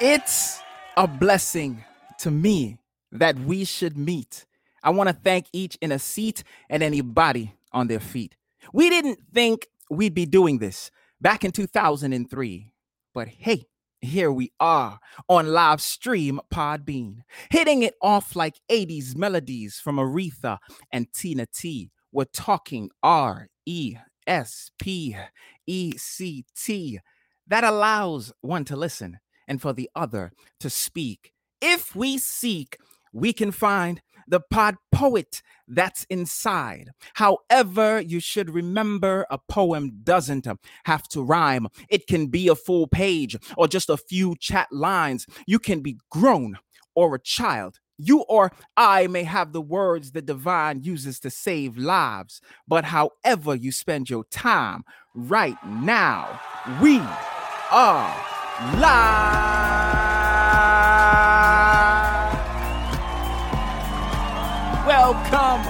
It's a blessing to me that we should meet. I want to thank each in a seat and anybody on their feet. We didn't think we'd be doing this back in 2003, but hey, here we are on live stream Podbean, hitting it off like 80s melodies from Aretha and Tina T. We're talking R E S P E C T. That allows one to listen and for the other to speak. If we seek, we can find the pod poet that's inside. However, you should remember a poem doesn't um, have to rhyme. It can be a full page or just a few chat lines. You can be grown or a child. You or I may have the words the divine uses to save lives, but however you spend your time right now, we are live. Welcome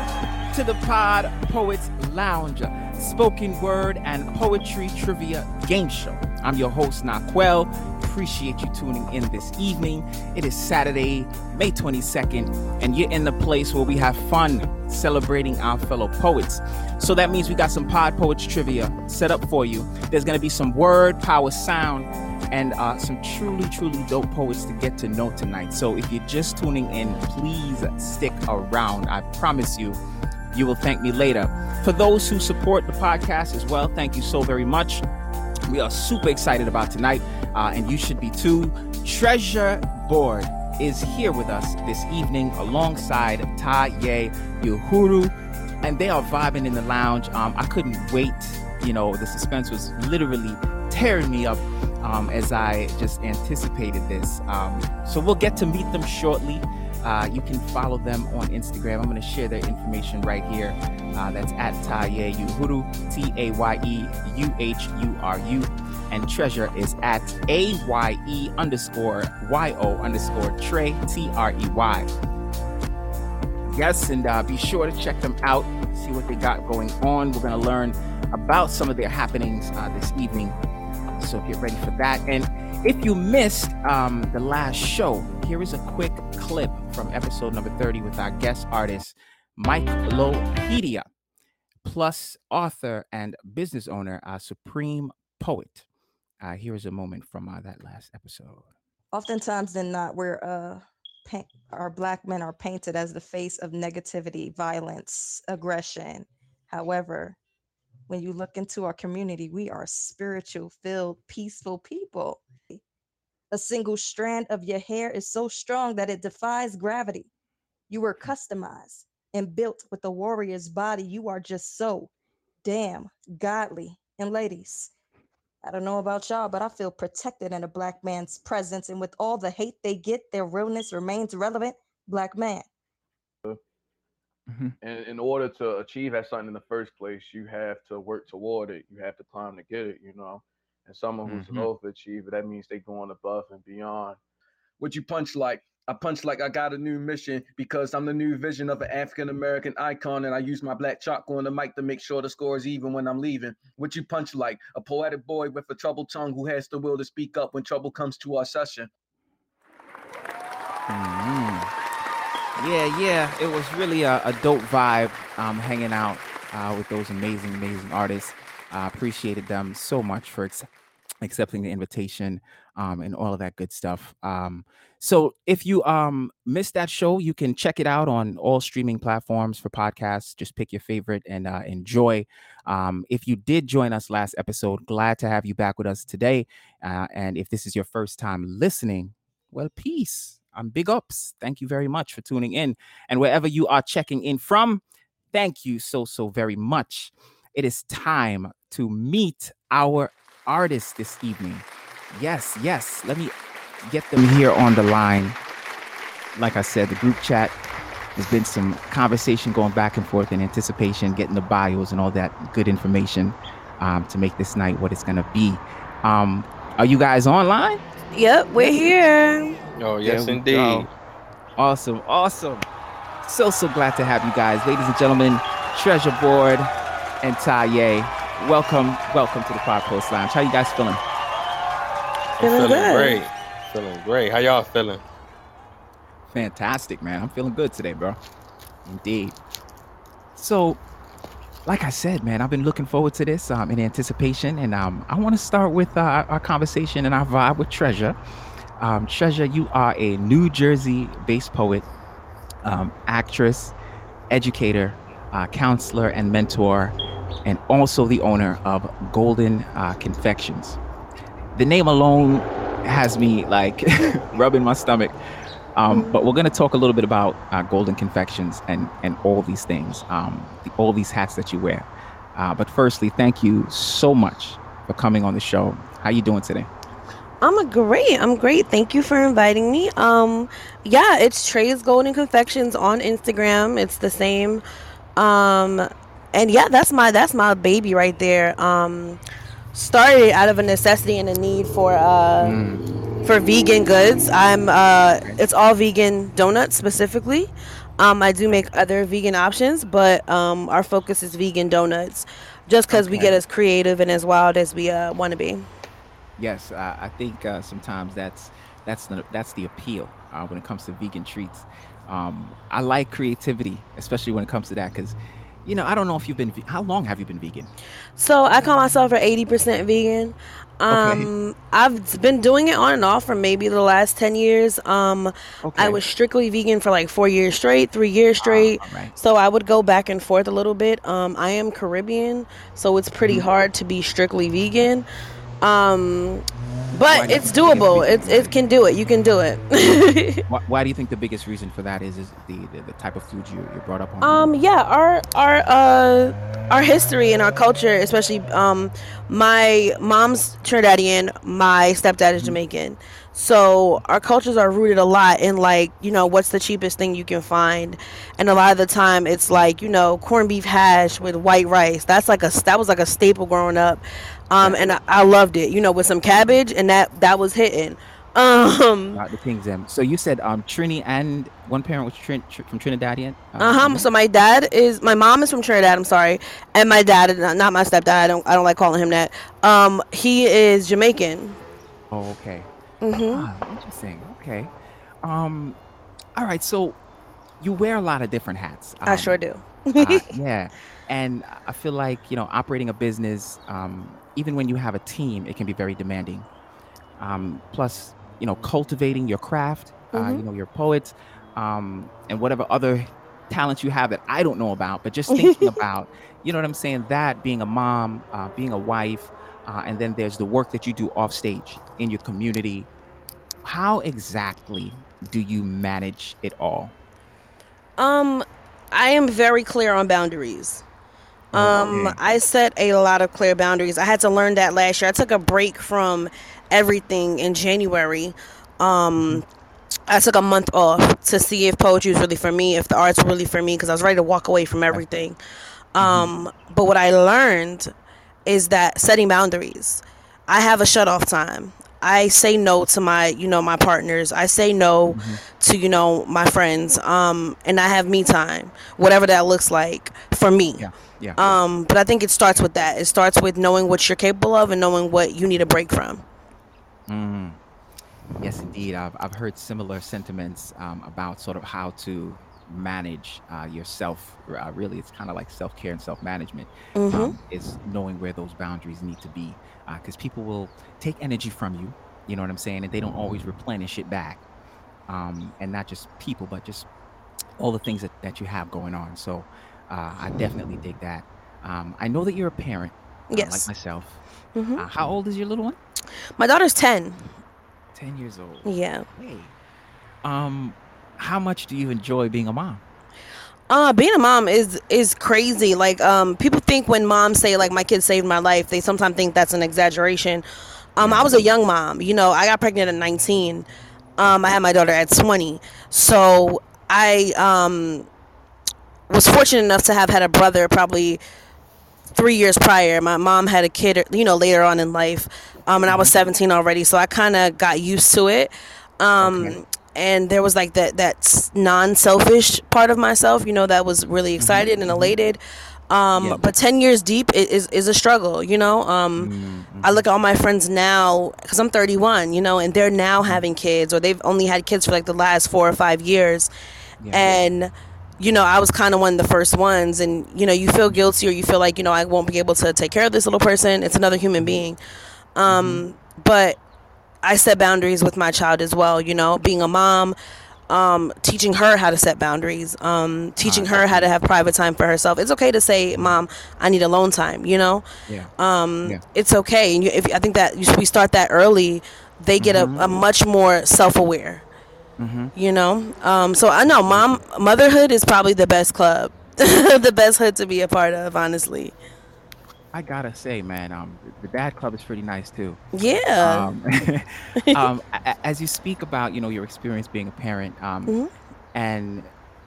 to the Pod Poets Lounge, spoken word and poetry trivia game show. I'm your host, Naquel. Appreciate you tuning in this evening. It is Saturday, May 22nd, and you're in the place where we have fun celebrating our fellow poets. So that means we got some Pod Poets trivia set up for you. There's going to be some word, power, sound, and uh, some truly, truly dope poets to get to know tonight. So if you're just tuning in, please stick around. I promise you, you will thank me later. For those who support the podcast as well, thank you so very much. We are super excited about tonight, uh, and you should be too. Treasure Borde is here with us this evening alongside Taye Uhuru, and they are vibing in the lounge. Um, I couldn't wait. You know, the suspense was literally tearing me up um, as I just anticipated this. Um, so we'll get to meet them shortly. Uh, you can follow them on Instagram. I'm going to share their information right here. Uh, that's at Taye Uhuru, T A Y E U H U R U. And treasure is at A Y E underscore Y O underscore Trey, T R E Y. Yes, and uh, be sure to check them out, see what they got going on. We're going to learn about some of their happenings uh, this evening. So get ready for that. And if you missed um, the last show, here is a quick clip from episode number 30 with our guest artist, Mike Lopedia, plus author and business owner, uh, Supreme Poet. Uh, here is a moment from uh, that last episode. Oftentimes than not, we're uh, our black men are painted as the face of negativity, violence, aggression. However, when you look into our community, we are spiritual, filled, peaceful people. A single strand of your hair is so strong that it defies gravity. You were customized and built with a warrior's body. You are just so damn godly. And ladies, I don't know about y'all, but I feel protected in a black man's presence. And with all the hate they get, their realness remains relevant. Black man. Mm-hmm. And in order to achieve that something in the first place, you have to work toward it. You have to climb to get it, you know. And someone who's mm-hmm. supposed to achieve it, that means they're going above and beyond. What you punch like? I punch like I got a new mission because I'm the new vision of an African American icon, and I use my black chalk on the mic to make sure the score is even when I'm leaving. What you punch like? A poetic boy with a troubled tongue who has the will to speak up when trouble comes to our session. Mm-hmm. Yeah, yeah, it was really a, a dope vibe um, hanging out uh, with those amazing, amazing artists. I uh, appreciated them so much for ex- accepting the invitation um, and all of that good stuff. Um, so if you um, missed that show, you can check it out on all streaming platforms for podcasts. Just pick your favorite and uh, enjoy. Um, if you did join us last episode, glad to have you back with us today. Uh, and if this is your first time listening, well, peace. I'm big ups. Thank you very much for tuning in. And wherever you are checking in from, thank you so, so very much. It is time to meet our artist this evening. Yes, yes. Let me get them here on the line. Like I said, the group chat, there's been some conversation going back and forth in anticipation, getting the bios and all that good information um, to make this night what it's going to be. Um, are you guys online? Yep, we're here. Oh, yes, indeed. Go. Awesome, awesome. So, so glad to have you guys. Ladies and gentlemen, Treasure Borde and Taye, welcome, welcome to the Pod Poets Lounge. How you guys feeling? Feeling, feeling great. feeling great. How y'all feeling? Fantastic, man. I'm feeling good today, bro. Indeed. So, like I said, man, I've been looking forward to this um, in anticipation, and um, I want to start with uh, our conversation and our vibe with Treasure. Um, Treasure, you are a New Jersey-based poet, um, actress, educator, uh, counselor, and mentor, and also the owner of Golden uh, Confections. The name alone has me like rubbing my stomach um, but we're going to talk a little bit about uh, Golden Confections and and all these things, um, the, all these hats that you wear. Uh, but firstly, thank you so much for coming on the show. How you doing today? I'm great. I'm great. Thank you for inviting me. Um, yeah, it's Trey's Golden Confections on Instagram. It's the same. Um, and yeah, that's my that's my baby right there. Um, started out of a necessity and a need for uh. Mm for vegan goods. I'm uh, it's all vegan donuts specifically. Um, I do make other vegan options, but um, our focus is vegan donuts, just because okay. we get as creative and as wild as we uh, want to be. Yes, uh, I think uh, sometimes that's that's the that's the appeal uh, when it comes to vegan treats. Um, I like creativity, especially when it comes to that, because you know I don't know if you've been. How long have you been vegan? So I call myself an eighty percent vegan. Um, okay. I've been doing it on and off for maybe the last 10 years. Um, okay. I was strictly vegan for like four years straight, three years ah, straight. right. So I would go back and forth a little bit. Um, I am Caribbean, so it's pretty mm-hmm. hard to be strictly vegan. Um, but it's doable. It, it can do it. You can do it. why, why, do you think the biggest reason for that is is the, the, the type of food you, you brought up on? Um, yeah, our our uh our history and our culture, especially um, my mom's Trinidadian, my stepdad is mm-hmm. Jamaican. So our cultures are rooted a lot in like, you know, what's the cheapest thing you can find. And a lot of the time it's like, you know, corned beef hash with white rice. That's like a that was like a staple growing up. Um, and I, I loved it, you know, with some cabbage and that that was hitting. Um, the King's Em. So you said um Trini and one parent was Trin- Tr- from Trinidadian. Uh, uh huh. So my dad is my mom is from Trinidad. I'm sorry, and my dad not, not my stepdad. I don't I don't like calling him that. Um, he is Jamaican. Oh, okay. Mhm. Ah, interesting. Okay. Um, all right. So you wear a lot of different hats. I sure do. uh, yeah, and I feel like you know operating a business, um, even when you have a team, it can be very demanding. Um, plus, you know, cultivating your craft, uh, you mm-hmm. know, your poets, um, and whatever other talents you have that I don't know about, but just thinking about, you know what I'm saying? That being a mom, uh, being a wife, uh, and then there's the work that you do off stage in your community. How exactly do you manage it all? Um, I am very clear on boundaries. Um. I set a lot of clear boundaries. I had to learn that last year. I took a break from everything in January. Um, I took a month off to see if poetry was really for me, if the arts were really for me, because I was ready to walk away from everything. Um, but what I learned is that setting boundaries. I have a shut off time. I say no to my, you know, my partners. I say no mm-hmm. to, you know, my friends. Um, and I have me time, whatever that looks like for me. Yeah. Yeah. Um, but I think it starts with that. It starts with knowing what you're capable of and knowing what you need a break from. Mm. Yes, indeed. I've, I've heard similar sentiments um, about sort of how to manage uh, yourself. Uh, really, it's kind of like self care and self management. Mm-hmm. Um, is knowing where those boundaries need to be, because uh, people will take energy from you. You know what I'm saying, and they don't always replenish it back. Um, and not just people, but just all the things that, that you have going on. So uh, I definitely dig that. Um, I know that you're a parent, uh, like Yes. myself. hmm Uh, how old is your little one? My daughter's 10. 10 years old. Yeah. Hey. Um, how much do you enjoy being a mom? Uh, being a mom is is crazy. Like, um, people think when moms say like my kid saved my life, they sometimes think that's an exaggeration. Um, I was a young mom. You know, I got pregnant at 19. Um, I had my daughter at 20. So I um was fortunate enough to have had a brother probably three years prior. My mom had a kid, you know, later on in life, um, and I was mm-hmm. 17 already, so I kind of got used to it. Um, okay. And there was like that that non-selfish part of myself, you know, that was really excited mm-hmm. and elated. Um, Yeah. but 10 years deep is, is a struggle, you know? Um, Mm, I look at all my friends now, because I'm 31, you know, and they're now having kids or they've only had kids for like the last four or five years. Yeah. And, you know, I was kind of one of the first ones. And, you know, you feel guilty or you feel like, you know, I won't be able to take care of this little person. It's another human being. Um, But I set boundaries with my child as well, you know, being a mom, um, teaching her how to set boundaries, um, teaching her how to have private time for herself. It's okay to say, "Mom, I need alone time," you know. yeah. Um, Yeah. It's okay, and you, if I think that you, we start that early, they get a, a much more self-aware. Mm-hmm. You know, um, so I know mom motherhood is probably the best club, the best hood to be a part of. Honestly, I gotta say, man, um, the dad club is pretty nice too. yeah. Um, um, as you speak about, you know, your experience being a parent, um, Mhm. and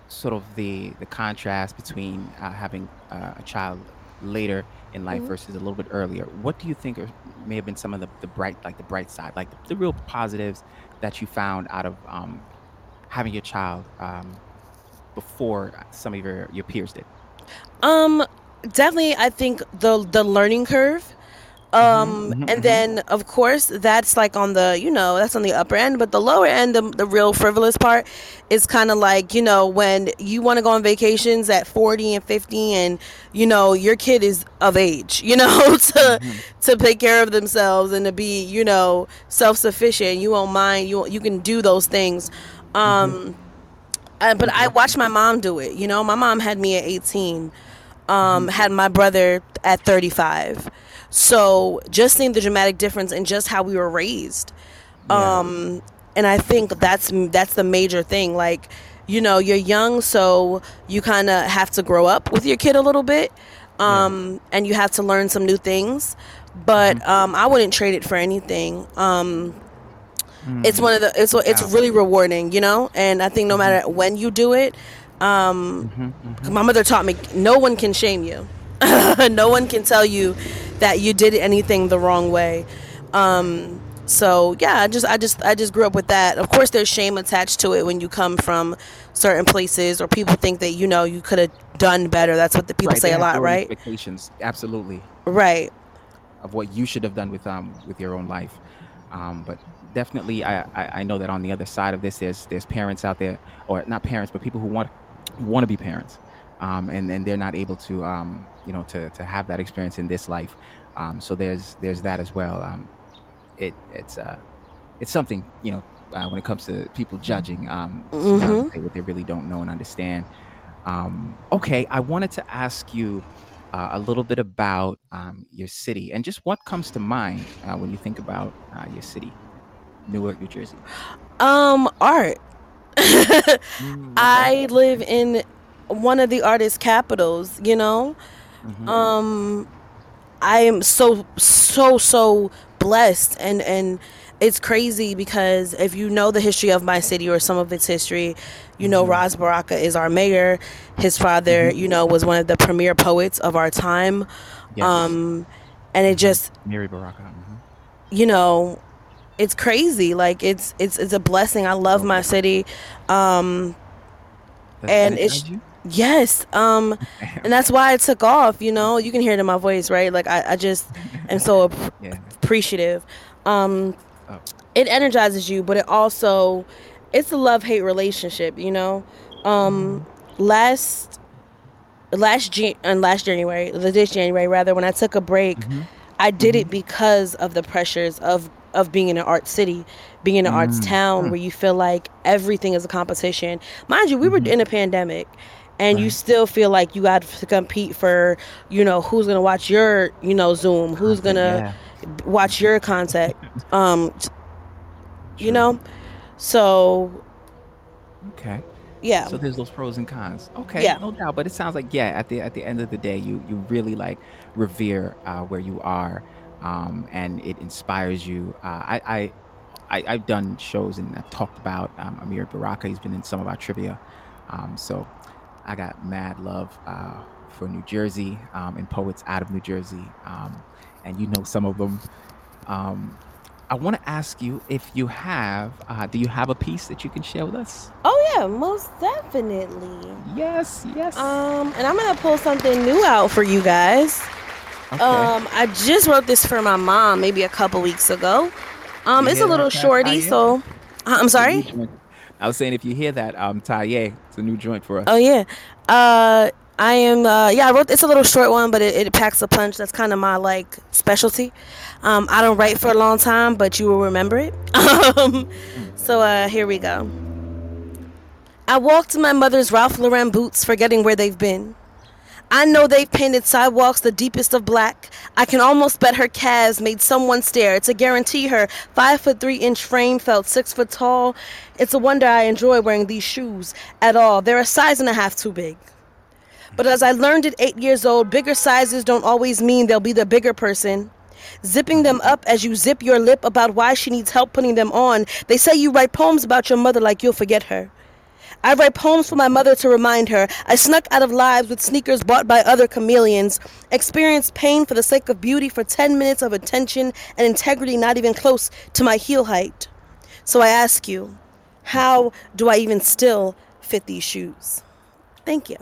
sort of the the contrast between uh, having uh, a child later in life Mhm. versus a little bit earlier. What do you think are, may have been some of the, the bright, like the bright side, like the, the real positives that you found out of um, having your child um, before some of your, your peers did? Um, definitely, I think the the learning curve. Um, mhm, and mhm. then of course that's like on the you know that's on the upper end, but the lower end, the, the real frivolous part, is kind of like you know when you want to go on vacations at forty and fifty, and you know your kid is of age, you know to to take care of themselves and to be you know self sufficient. You won't mind you you can do those things. Um, uh, but I watched my mom do it. You know, my mom had me at 18, um, had my brother at 35. So just seeing the dramatic difference in just how we were raised. Yeah. Um, and I think that's that's the major thing. Like, you know, you're young, so you kind of have to grow up with your kid a little bit, um, and you have to learn some new things. But um, I wouldn't trade it for anything. Um, it's one of the it's it's Yeah. really rewarding, you know. And I think no matter when you do it, um, Mm-hmm, my mother taught me no one can shame you. no one can tell you that you did anything the wrong way. Um, so yeah, I just I just I just grew up with that. Of course, there's shame attached to it when you come from certain places or people think that you know you could have done better. That's what the people Right, say a lot, right? Expectations, absolutely. Right. of what you should have done with um with your own life. Um, but definitely, I, I I know that on the other side of this, there's there's parents out there, or not parents, but people who want want to be parents, um, and and they're not able to um you know to to have that experience in this life. Um, so there's there's that as well. Um, it it's uh it's something you know uh, when it comes to people judging um Mhm. say what they really don't know and understand. Um, okay, I wanted to ask you uh, a little bit about um, your city and just what comes to mind uh, when you think about uh, your city, Newark, New Jersey. Um, art. Mm, I live in one of the artist capitals, you know? Mhm. Um I am so so so blessed and and it's crazy because if you know the history of my city or some of its history, you know Ras Baraka is our mayor. His father, you know, was one of the premier poets of our time. Yes. Um and it just Amiri Baraka. mhm. you know it's crazy like it's it's it's a blessing i love my city um Does And it's- you? Yes um and that's why i took off you know you can hear it in my voice right like i, I just am so ap- yeah. appreciative um Oh. it energizes you but it also it's a love-hate relationship you know um last last Jan- and last january this january rather when i took a break Mhm. I did it because of the pressures of of being in an art city, being in an arts Mm, town mm. where you feel like everything is a competition. Mind you, we were Mhm. in a pandemic and you still feel like you got to compete for, you know, who's going to watch your, you know, Zoom, who's going to Yeah, watch your content. Um you true. know? So, Okay. yeah. So there's those pros and cons. Okay, Yeah. no doubt. But it sounds like yeah, at the at the end of the day, you you really like revere uh, where you are, um, and it inspires you. Uh, I, I I I've done shows and I've talked about um, Amiri Baraka. He's been in some of our trivia, um, so I got mad love uh, for New Jersey um, and poets out of New Jersey, um, and you know some of them. Um, I want to ask you if you have, uh, do you have a piece that you can share with us? Oh yeah, most definitely. Yes, yes. Um, and I'm gonna pull something new out for you guys. okay. Um, I just wrote this for my mom maybe a couple weeks ago. Um, You it's a little shorty, so uh, I'm sorry. I was saying if you hear that, um, Taye, it's a new joint for us. Oh yeah. Uh I am uh yeah, I wrote it's a little short one, but it, it packs a punch. That's kind of my like specialty. Um I don't write for a long time, but you will remember it. um so uh here we go. I walked in my mother's Ralph Lauren boots, forgetting where they've been. I know they've painted sidewalks the deepest of black. I can almost bet her calves made someone stare to guarantee her five foot three inch frame felt six foot tall. It's a wonder I enjoy wearing these shoes at all. They're a size and a half too big. But as I learned at eight years old, bigger sizes don't always mean they'll be the bigger person. Zipping them up as you zip your lip about why she needs help putting them on. They say you write poems about your mother like you'll forget her. I write poems for my mother to remind her. I snuck out of lives with sneakers bought by other chameleons, experienced pain for the sake of beauty for 10 minutes of attention and integrity not even close to my heel height. So I ask you, how do I even still fit these shoes? Thank you.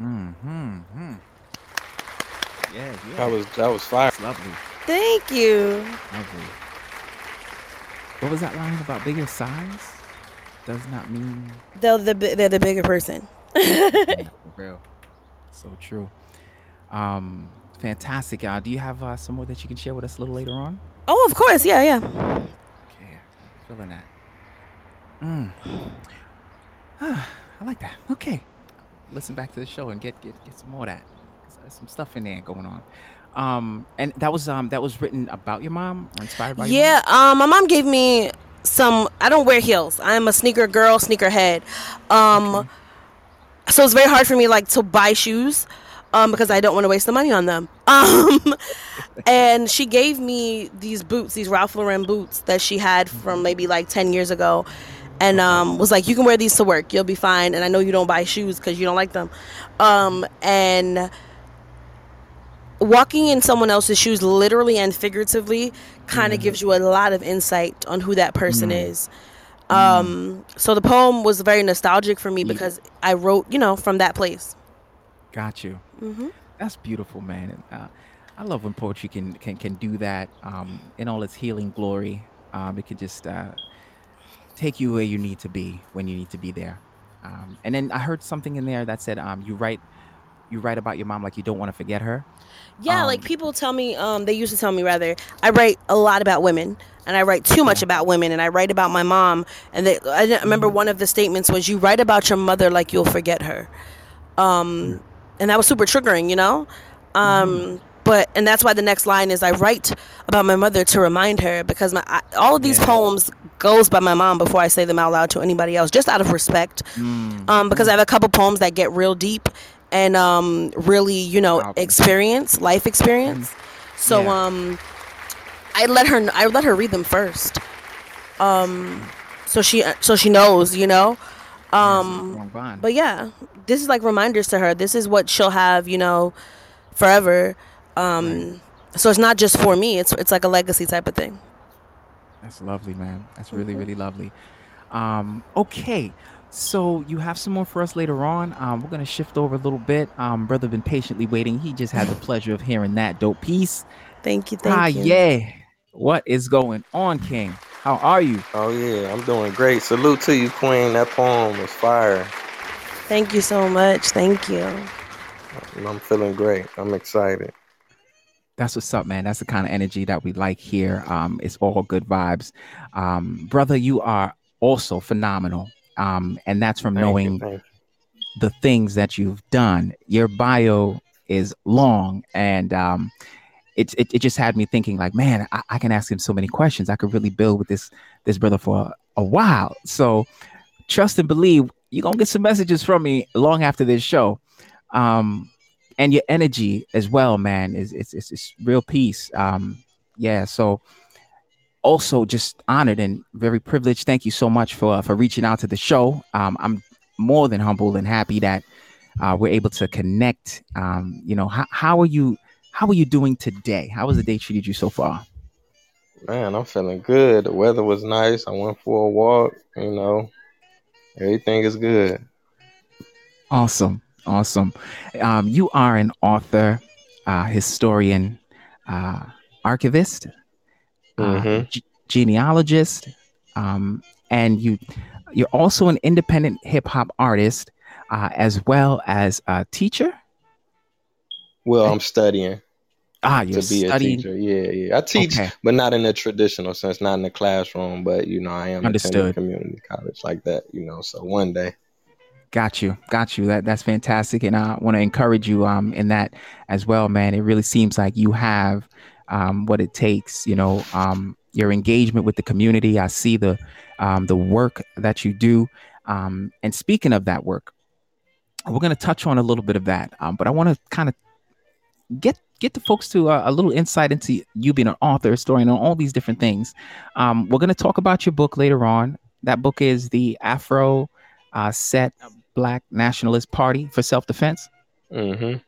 Mm-hmm. Yeah, yeah. That was that was fire. That's lovely. Thank you. Lovely. What was that line about bigger size? Does not mean They're the they're the bigger person. Real. So true. Um, fantastic. Uh, do you have uh, some more that you can share with us a little later on? Oh, of course. Yeah, yeah. Okay, feeling that. Mm. Ah, I like that. Okay, listen back to the show and get get get some more of that. There's some stuff in there going on. Um, and that was um that was written about your mom or inspired by your Yeah, um, my mom gave me some. I don't wear heels. I'm a sneaker girl, sneaker head. Um, Okay. so it's very hard for me like to buy shoes, um, because I don't want to waste the money on them. Um, and she gave me these boots, these Ralph Lauren boots that she had from maybe like ten years ago, and um, was like, "You can wear these to work. You'll be fine." And I know you don't buy shoes because you don't like them. Um, and walking in someone else's shoes literally and figuratively kind of gives you a lot of insight on who that person Mm. is um so the poem was very nostalgic for me Yeah. because i wrote you know from that place Got you. hmm That's beautiful, man. And, uh, I love when poetry can can can do that um, in all its healing glory. Um, it can just uh, take you where you need to be when you need to be there. Um, and then I heard something in there that said um, you write you write about your mom like you don't want to forget her. yeah like Um, people tell me um they used to tell me rather i write a lot about women and i write too much about women and i write about my mom and they i remember one of the statements was you write about your mother like you'll forget her. Um and that was super triggering you know? Um but and that's why the next line is i write about my mother to remind her because my I, all of these Yeah. poems goes by my mom before i say them out loud to anybody else just out of respect. Mm, um, because I have a couple poems that get real deep and um, really, you know, experience, life experience. So Yeah. um, I let her, I let her read them first, um, so she, so she knows, you know. Um, but yeah, this is like reminders to her. This is what she'll have, you know, forever. Um, so it's not just for me. It's it's like a legacy type of thing. That's lovely, man. That's really, Mhm. really lovely. Um, okay, so you have some more for us later on. Um, we're gonna shift over a little bit. Um, brother been patiently waiting. He just had the pleasure of hearing that dope piece. Thank you, thank ah, you. yeah. What is going on, King? How are you? Oh yeah, I'm doing great. Salute to you, Queen. That poem was fire. Thank you so much. Thank you. I'm feeling great. I'm excited. That's what's up, man. That's the kind of energy that we like here. Um, it's all good vibes. Um, brother, you are also phenomenal. Um, and that's from Thank knowing you. The things that you've done. Your bio is long and um it, it, it just had me thinking like, man, I, I can ask him so many questions. I could really build with this this brother for a, a while. So trust and believe you're gonna get some messages from me long after this show. Um and your energy as well, man, is it's it's, it's real peace. Um yeah, so also just honored and very privileged. Thank you so much for for reaching out to the show. Um, I'm more than humbled and happy that uh, we're able to connect. Um, you know, how, how are you? How are you doing today? How has the day treated you so far? Man, I'm feeling good. The weather was nice. I went for a walk. You know, everything is good. Awesome, awesome. Um, you are an author, uh, historian, uh, archivist, uh, Mm-hmm. ge- genealogist, um, and you you're also an independent hip hop artist, uh, as well as a teacher. Well, I'm studying Ah, you're to be a studying. teacher. Yeah, yeah. I teach, Okay, but not in a traditional sense, not in the classroom. But you know, I am attending understood. community college like that. You know, so one day. Got you, got you. That that's fantastic, and I want to encourage you um in that as well, man. It really seems like you have um what it takes. You know, um your engagement with the community. I see the um the work that you do. Um, and speaking of that work, we're going to touch on a little bit of that. Um, but I want to kind of get get the folks to uh, a little insight into you being an author, a historian, and all these different things. Um, we're going to talk about your book later on. That book is the Afro uh, Set Black Nationalist Party for Self Defense. Mm-hmm.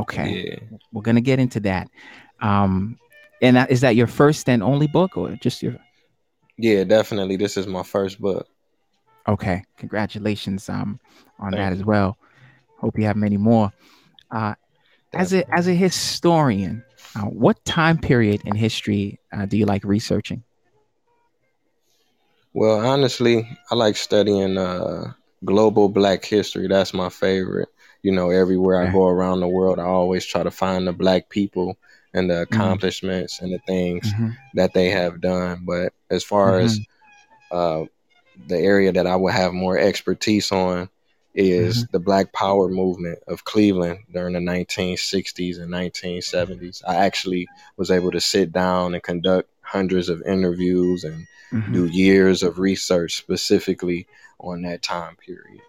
Okay, Yeah. we're going to get into that. Um, and that, is that your first and only book, or just your? Yeah, definitely. This is my first book. Okay, congratulations um, on Thank that as well. Hope you have many more. Uh, as a as a historian, uh, what time period in history uh, do you like researching? Well, honestly, I like studying uh, global Black history. That's my favorite. You know, everywhere I go around the world, I always try to find the Black people and the Mhm. accomplishments and the things Mhm. that they have done. But as far as uh, the area that I would have more expertise on is the Black Power movement of Cleveland during the 1960s and 1970s. I actually was able to sit down and conduct hundreds of interviews and Mhm. do years of research specifically on that time period.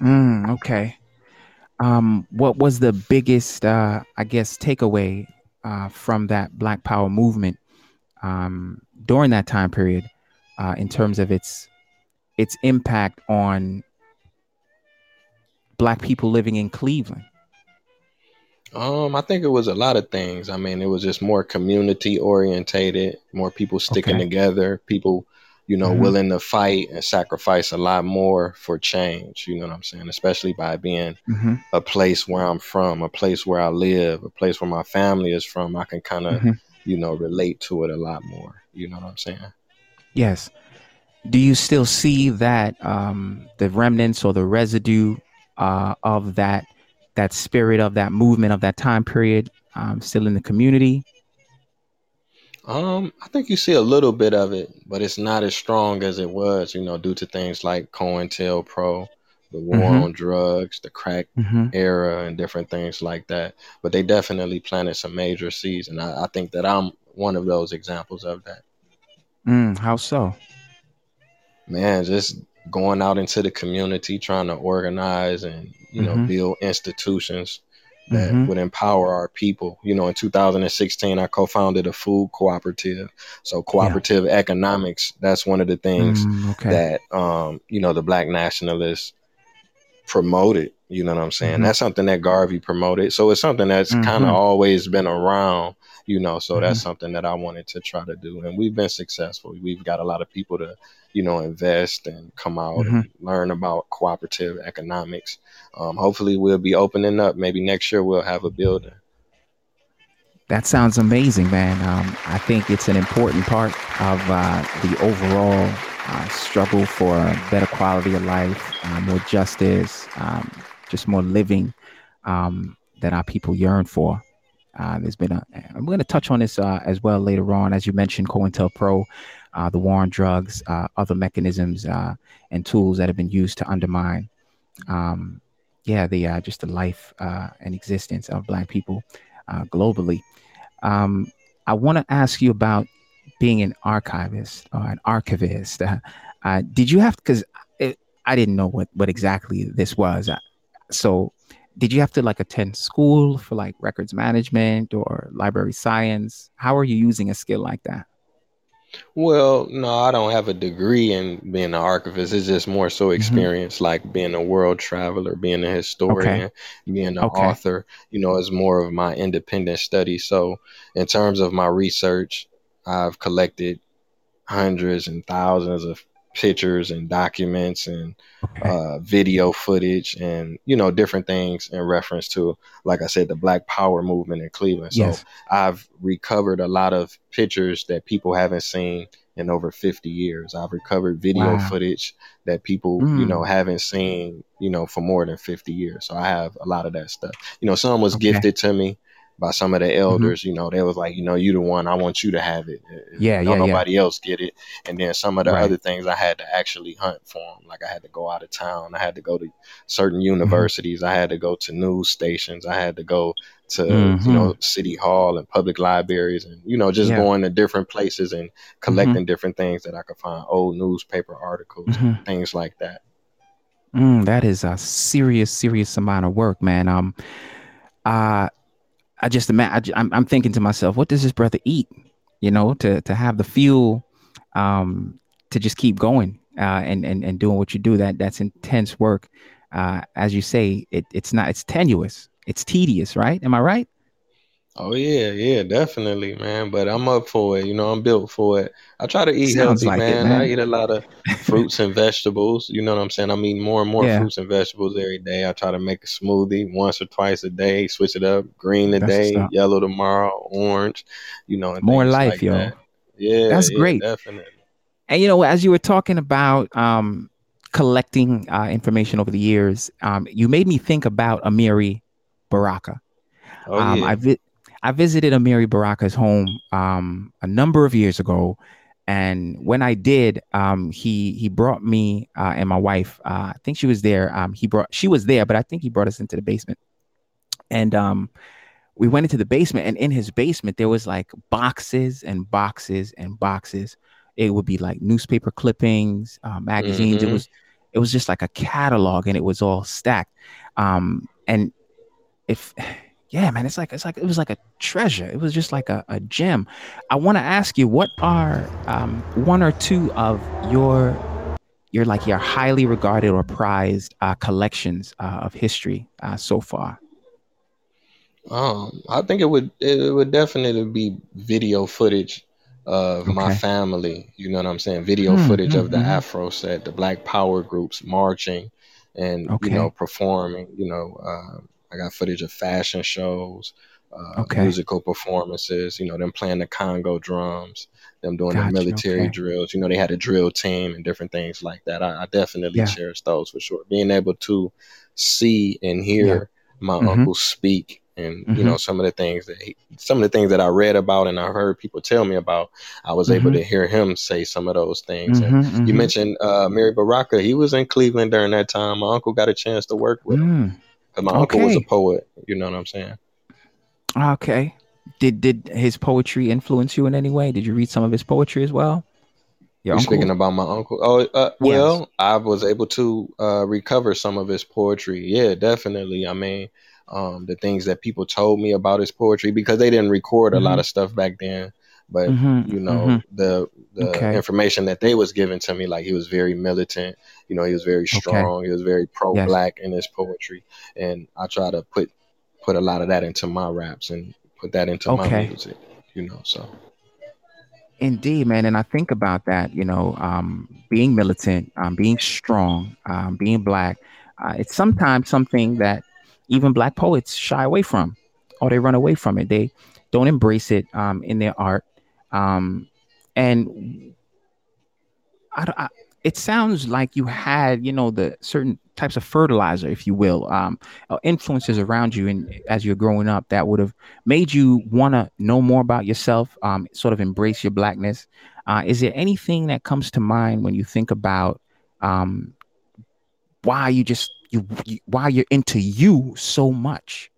Mm, okay. Um, what was the biggest, uh, I guess, takeaway uh, from that Black Power movement um, during that time period, uh, in terms of its its impact on Black people living in Cleveland? Um, I think it was a lot of things. I mean, it was just more community orientated, more people sticking Okay. together, people, you know, Mhm. willing to fight and sacrifice a lot more for change. You know what I'm saying? Especially by being hmm a place where I'm from, a place where I live, a place where my family is from. I can kind of, Mhm. you know, relate to it a lot more. You know what I'm saying? Yes. Do you still see that um, the remnants or the residue uh, of that that spirit of that movement of that time period um, still in the community? Um, I think you see a little bit of it, but it's not as strong as it was, you know, due to things like COINTELPRO, the war Mhm. on drugs, the crack Mm-hmm. era, and different things like that. But they definitely planted some major seeds, and I, I think that I'm one of those examples of that. Mm, how so? Man, just going out into the community, trying to organize and you know Mhm. build institutions that Mhm. would empower our people. You know, in 2016, I co-founded a food cooperative. So cooperative economics, that's one of the things Mm, okay. that um, you know, the black nationalists promoted. You know what I'm saying? Mhm. That's something that Garvey promoted. So it's something that's kind Mhm. of always been around, you know. So that's Mhm. something that I wanted to try to do. And we've been successful. We've got a lot of people to, you know, invest and come out and learn about cooperative economics. Um, hopefully we'll be opening up. Maybe next year we'll have a building. That sounds amazing, man. Um, I think it's an important part of uh, the overall uh, struggle for a better quality of life, uh, more justice, um, just more living um, that our people yearn for. Uh, there's been a, I'm going to touch on this uh, as well later on, as you mentioned, COINTELPRO, uh, the war on drugs, uh, other mechanisms uh, and tools that have been used to undermine, um, yeah, the uh, just the life uh, and existence of Black people globally. Um, I want to ask you about being an archivist or an archivist. Did you have because I didn't know what what exactly this was. So, did you have to like attend school for like records management or library science? How are you using a skill like that? Well, no, I don't have a degree in being an archivist. It's just more so mm-hmm. experience, like being a world traveler, being a historian, being an Okay. author. You know, it's more of my independent study. So, in terms of my research, I've collected hundreds and thousands of pictures and documents and okay. uh, video footage and you know different things in reference to like i said the black power movement in cleveland so yes. i've recovered a lot of pictures that people haven't seen in over 50 years i've recovered video wow. footage that people mm. you know mm. haven't seen you know for more than 50 years so i have a lot of that stuff you know some was okay. gifted to me by some of the mm-hmm. elders. Mm-hmm. You know, they was like, you know, you the one. I want you to have it. Yeah, Don't yeah, nobody yeah. else get it. And then some of the right. other things I had to actually hunt for them. Like I had to go out of town. I had to go to certain mm-hmm. universities. Mm-hmm. I had to go to news stations. I had to go to mm-hmm. you know city hall and public libraries and you know just yeah. going to different places and collecting mm-hmm. different things that I could find old newspaper articles things like that. Mm, that is a serious, serious amount of work, man. Um, uh, I just imagine I'm, I'm thinking to myself, what does this brother eat? You know, to to have the fuel, um, to just keep going uh, and and and doing what you do. That that's intense work. Uh, as you say, it, it's not. It's tenuous. It's tedious, right? Am I right? Oh yeah, yeah, definitely, man. But I'm up for it. You know, I'm built for it. I try to eat Sounds healthy, like man. It, man. I eat a lot of fruits and vegetables. You know what I'm saying? I'm eating more and more yeah. fruits and vegetables every day. I try to make a smoothie once or twice a day. Switch it up: green today, yellow tomorrow, orange. You know, more life, like yo. That. Yeah, that's yeah, great. Definitely. And you know, as you were talking about um, collecting uh, information over the years, um, you made me think about Amiri Baraka. Oh, um, yeah. I vi- I visited Amiri Baraka's home um, a number of years ago, and when I did, um, he he brought me uh, and my wife. Uh, I think she was there. Um, he brought she was there, but I think he brought us into the basement, and um, we went into the basement. And in his basement, there was like boxes and boxes and boxes. It would be like newspaper clippings, uh, magazines. Mm-hmm. It was it was just like a catalog, and it was all stacked. Um, and if yeah, man, it's like it's like it was like a treasure. It was just like a, a gem. I want to ask you, what are um, one or two of your your like your highly regarded or prized uh, collections uh, of history uh, so far? Um, I think it would it would definitely be video footage of okay. my family. You know what I'm saying? Video mm, footage mm, of the mm. Afro set, the Black Power groups marching, and okay. you know performing. You know uh, I got footage of fashion shows, uh, okay. musical performances. You know, them playing the Congo drums, them doing gotcha, the military okay. drills. You know, they had a drill team and different things like that. I, I definitely yeah. cherish those for sure. Being able to see and hear yeah. my mm-hmm. uncle speak and mm-hmm. you know some of the things that he, some of the things that I read about and I heard people tell me about, I was mm-hmm. able to hear him say some of those things. Mm-hmm, and you mm-hmm. mentioned uh, Amiri Baraka; he was in Cleveland during that time. My uncle got a chance to work with him. My okay. uncle was a poet. You know what I'm saying? Okay. Did did his poetry influence you in any way? Did you read some of his poetry as well? You're speaking about my uncle. Oh, uh, well, yes. I was able to uh, recover some of his poetry. Yeah, definitely. I mean, um, the things that people told me about his poetry because they didn't record a mm-hmm. lot of stuff back then but mm-hmm, you know mm-hmm. the the okay. information that they was given to me like he was very militant you know he was very strong okay. he was very pro-black yes. in his poetry and i try to put put a lot of that into my raps and put that into okay. my music you know so indeed man and i think about that you know um, being militant um, being strong um, being black uh, it's sometimes something that even black poets shy away from or they run away from it they don't embrace it um, in their art um, and I, I, it sounds like you had, you know, the certain types of fertilizer, if you will, um, uh, influences around you, and as you're growing up, that would have made you want to know more about yourself, um, sort of embrace your blackness. Uh, is there anything that comes to mind when you think about um, why you just you, you why you're into you so much?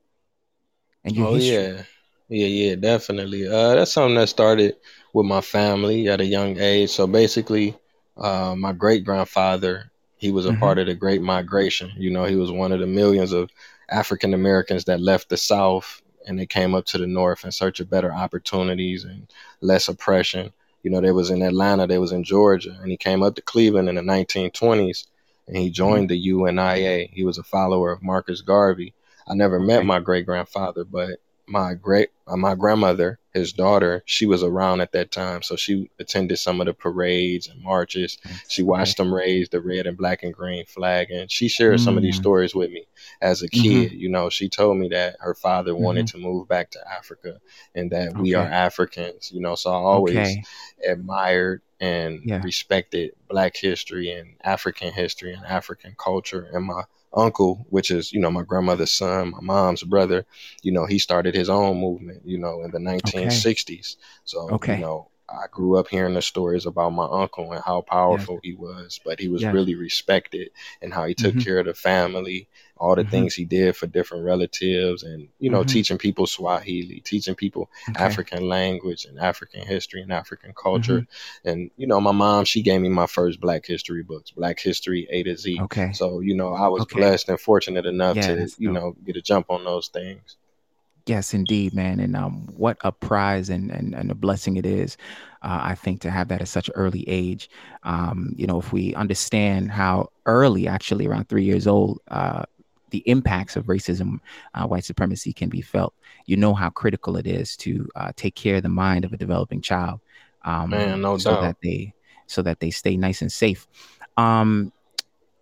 And your oh history? yeah, yeah, yeah, definitely. Uh, that's something that started with my family at a young age. So basically, uh, my great grandfather, he was a mm-hmm. part of the Great Migration. You know, he was one of the millions of African Americans that left the South and they came up to the North in search of better opportunities and less oppression. You know, they was in Atlanta, they was in Georgia, and he came up to Cleveland in the 1920s and he joined the UNIA. He was a follower of Marcus Garvey. I never met my great grandfather, but my great uh, my grandmother, his daughter, she was around at that time, so she attended some of the parades and marches. She watched them raise the red and black and green flag, and she shared mm. some of these mm. stories with me as a mm-hmm. kid. Mm-hmm. You know, she told me that her father mm-hmm. wanted to move back to Africa and that okay. we are Africans. You know, so I always okay. admired and yeah. respected Black history and African history and African culture, and my uncle, which is, you know, my grandmother's son, my mom's brother, you know, he started his own movement, you know, in the 1960s. Okay. So, okay. you know, I grew up hearing the stories about my uncle and how powerful yeah. he was, but he was yeah. really respected and how he took mm-hmm. care of the family all the mm-hmm. things he did for different relatives and you know mm-hmm. teaching people swahili teaching people okay. african language and african history and african culture mm-hmm. and you know my mom she gave me my first black history books black history a to z okay so you know i was okay. blessed and fortunate enough yeah, to you know get a jump on those things Yes, indeed, man. And um, what a prize and, and, and a blessing it is, uh, I think, to have that at such an early age. Um, you know, if we understand how early, actually around three years old, uh, the impacts of racism, uh, white supremacy can be felt. You know how critical it is to uh, take care of the mind of a developing child, um, Man, no so doubt. that they so that they stay nice and safe. Um,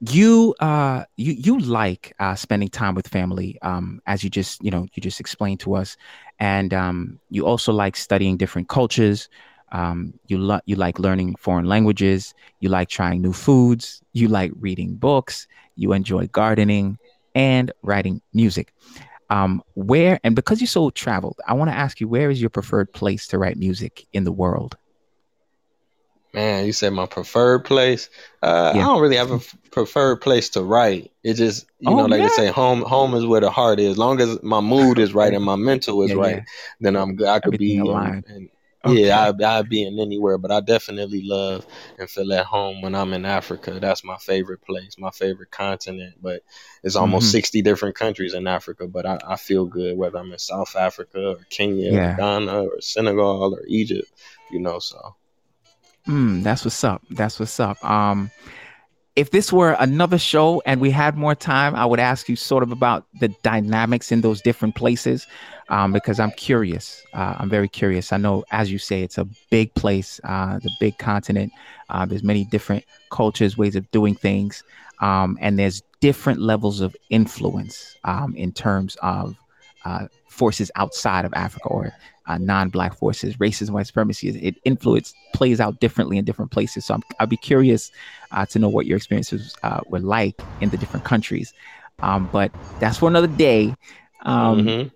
you uh, you you like uh, spending time with family, um, as you just you know you just explained to us, and um, you also like studying different cultures. Um, you lo- you like learning foreign languages. You like trying new foods. You like reading books. You enjoy gardening and writing music. Um, where and because you so traveled, I want to ask you, where is your preferred place to write music in the world? Man, you said my preferred place. Uh, yeah. I don't really have a preferred place to write. It just, you oh, know, like yeah. they say, home home is where the heart is. As long as my mood is right and my mental is yeah, right, then I'm good. I could Everything be in, in, Okay. Yeah, I I'd be in anywhere, but I definitely love and feel at home when I'm in Africa. That's my favorite place, my favorite continent. But it's almost mm-hmm. 60 different countries in Africa, but I, I, feel good whether I'm in South Africa or Kenya or Ghana or Senegal or Egypt, you know, so. Mm, that's what's up. That's what's up. Um, if this were another show and we had more time, I would ask you sort of about the dynamics in those different places um, because I'm curious. Uh, I'm very curious. I know, as you say, it's a big place, uh, the big continent. Uh, there's many different cultures, ways of doing things, um, and there's different levels of influence um, in terms of uh, forces outside of Africa or uh, non-black forces, racism, white supremacy, it influence plays out differently in different places. So i would be curious uh, to know what your experiences uh, were like in the different countries. Um, but that's for another day. Um, mm-hmm.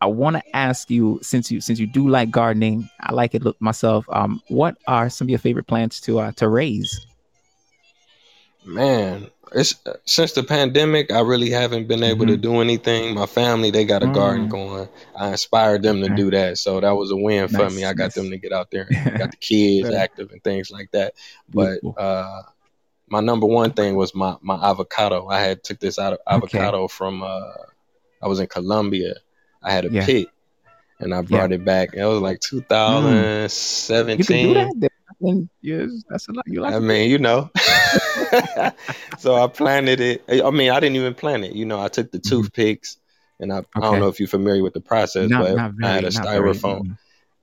I want to ask you, since you since you do like gardening, I like it myself. Um, what are some of your favorite plants to uh, to raise? Man, it's since the pandemic, I really haven't been able mm-hmm. to do anything. My family, they got a mm. garden going. I inspired them to do that, so that was a win nice, for me. I got nice. them to get out there, and got the kids active and things like that. But uh, my number one thing was my my avocado. I had took this out avocado okay. from. Uh, I was in Colombia. I had a yeah. pit, and I brought yeah. it back. It was like 2017. Mm. You can do yes, that's a lot. You like I mean, you know. so I planted it. I mean, I didn't even plant it. You know, I took the mm-hmm. toothpicks, and I, okay. I don't know if you're familiar with the process, not, but not very, I had a styrofoam.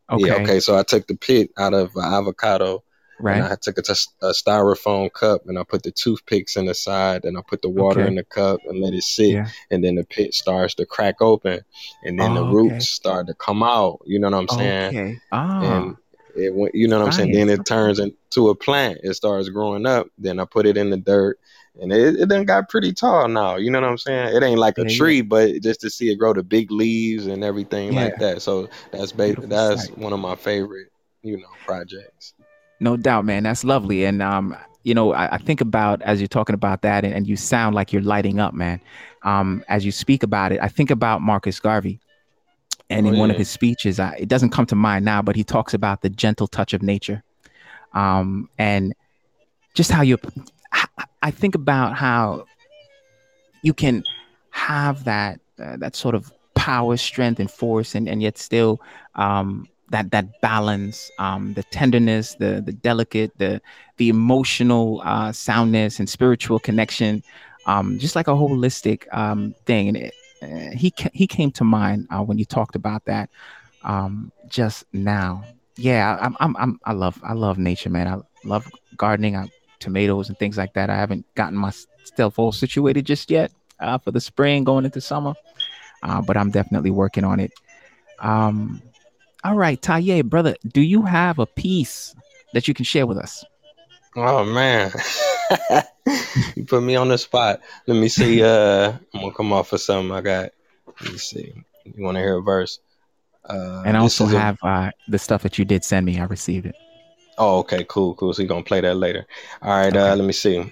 Very, okay. Yeah, okay. So I took the pit out of avocado. Right. And I took a, a styrofoam cup and I put the toothpicks in the side and I put the water okay. in the cup and let it sit. Yeah. And then the pit starts to crack open and then oh, the roots okay. start to come out. You know what I'm saying? Okay. Ah. And it went, you know what I'm saying? Then it turns into a plant. It starts growing up. Then I put it in the dirt, and it, it then got pretty tall now. You know what I'm saying? It ain't like a yeah, tree, yeah. but just to see it grow the big leaves and everything yeah. like that. So that's ba- that's sight. one of my favorite, you know, projects. No doubt, man. That's lovely. And um, you know, I, I think about as you're talking about that, and, and, you sound like you're lighting up, man. Um, as you speak about it, I think about Marcus Garvey and oh, in yeah. one of his speeches, I, it doesn't come to mind now, but he talks about the gentle touch of nature, um, and just how you. I think about how you can have that uh, that sort of power, strength, and force, and and yet still um, that that balance, um, the tenderness, the the delicate, the the emotional uh, soundness and spiritual connection, um, just like a holistic um, thing. And it, he he came to mind uh, when you talked about that. um, just now. Yeah, I'm, I'm, I'm, I love, I love nature, man. I love gardening, I, tomatoes and things like that. I haven't gotten myself all situated just yet uh, for the spring going into summer, uh, but I'm definitely working on it. Um, all right, Taye, brother, do you have a piece that you can share with us? Oh man, you put me on the spot. Let me see. Uh, I'm gonna come off of something I got. Let me see. You want to hear a verse? Uh, and I also have a... uh, the stuff that you did send me. I received it. Oh, okay, cool, cool. So you're gonna play that later. All right, uh, okay. uh, let me see.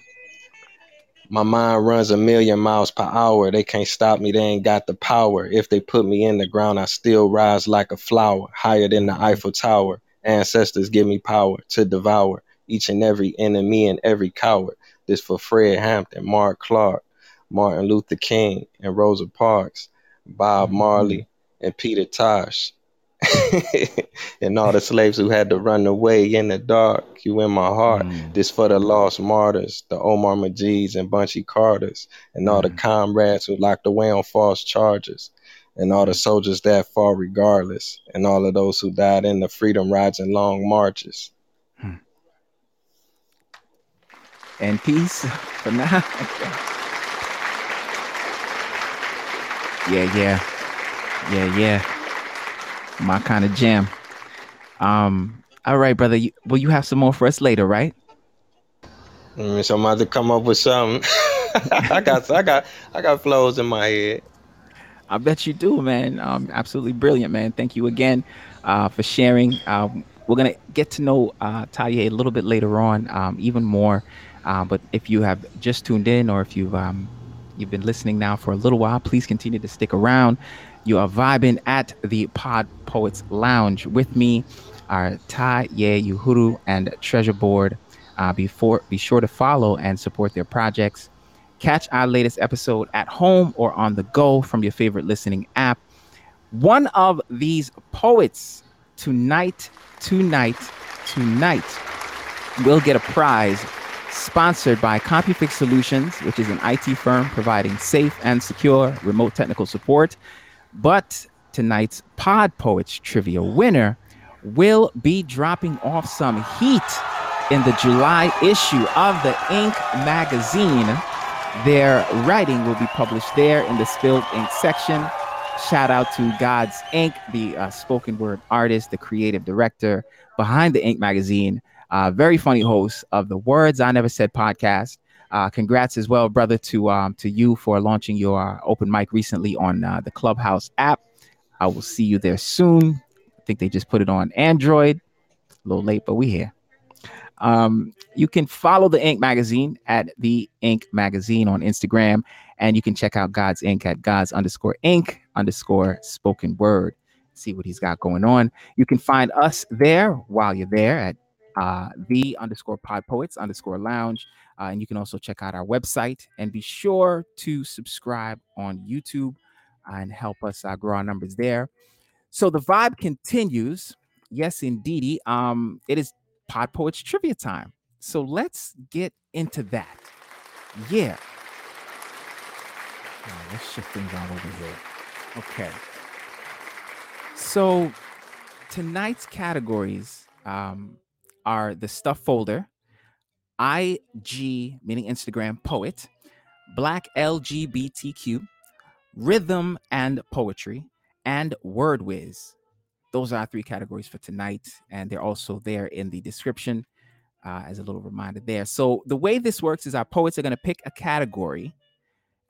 My mind runs a million miles per hour. They can't stop me. They ain't got the power. If they put me in the ground, I still rise like a flower, higher than the Eiffel Tower. Ancestors give me power to devour each and every enemy and every coward. This for Fred Hampton, Mark Clark, Martin Luther King, and Rosa Parks, Bob mm-hmm. Marley, and Peter Tosh. and all the slaves who had to run away in the dark. You in my heart. Mm. This for the lost martyrs, the Omar Majeeds and Bunchy Carters, and all mm. the comrades who locked away on false charges, and all the soldiers that fought regardless, and all of those who died in the freedom rides and long marches. Hmm. And peace for now. yeah, yeah, yeah, yeah my kind of jam. Um, all right, brother. You, will you have some more for us later, right? Mm, so I'm about to come up with something. I got, I got, I got flows in my head. I bet you do, man. Um, absolutely brilliant, man. Thank you again uh, for sharing. Um, we're gonna get to know uh, Taye a little bit later on, um, even more. Uh, but if you have just tuned in, or if you've um, you've been listening now for a little while, please continue to stick around. You are vibing at the Pod Poets Lounge with me, our Taye Uhuru and Treasure Borde. Uh, before, be sure to follow and support their projects. Catch our latest episode at home or on the go from your favorite listening app. One of these poets tonight, tonight, tonight will get a prize sponsored by CompuFix Solutions, which is an IT firm providing safe and secure remote technical support. But tonight's Pod Poets Trivia winner will be dropping off some heat in the July issue of the Ink magazine. Their writing will be published there in the Spilled Ink section. Shout out to God's Ink, the uh, spoken word artist, the creative director behind the Ink magazine, uh, very funny host of the Words I Never Said podcast. Uh, congrats as well, brother, to um, to you for launching your uh, open mic recently on uh, the Clubhouse app. I will see you there soon. I think they just put it on Android. A little late, but we here. Um, you can follow the Ink Magazine at the Ink Magazine on Instagram, and you can check out God's Ink at God's underscore Ink underscore Spoken Word. See what he's got going on. You can find us there while you're there at uh, the underscore Pod Poets underscore Lounge. Uh, and you can also check out our website and be sure to subscribe on YouTube and help us uh, grow our numbers there. So the vibe continues. Yes, indeedy. Um, it is Pod Poets trivia time. So let's get into that. Yeah. Right, let's shift things on over here. Okay. So tonight's categories um, are the stuff folder, IG, meaning Instagram poet, Black LGBTQ, rhythm and poetry, and word whiz. Those are our three categories for tonight, and they're also there in the description uh, as a little reminder there. So, the way this works is our poets are going to pick a category.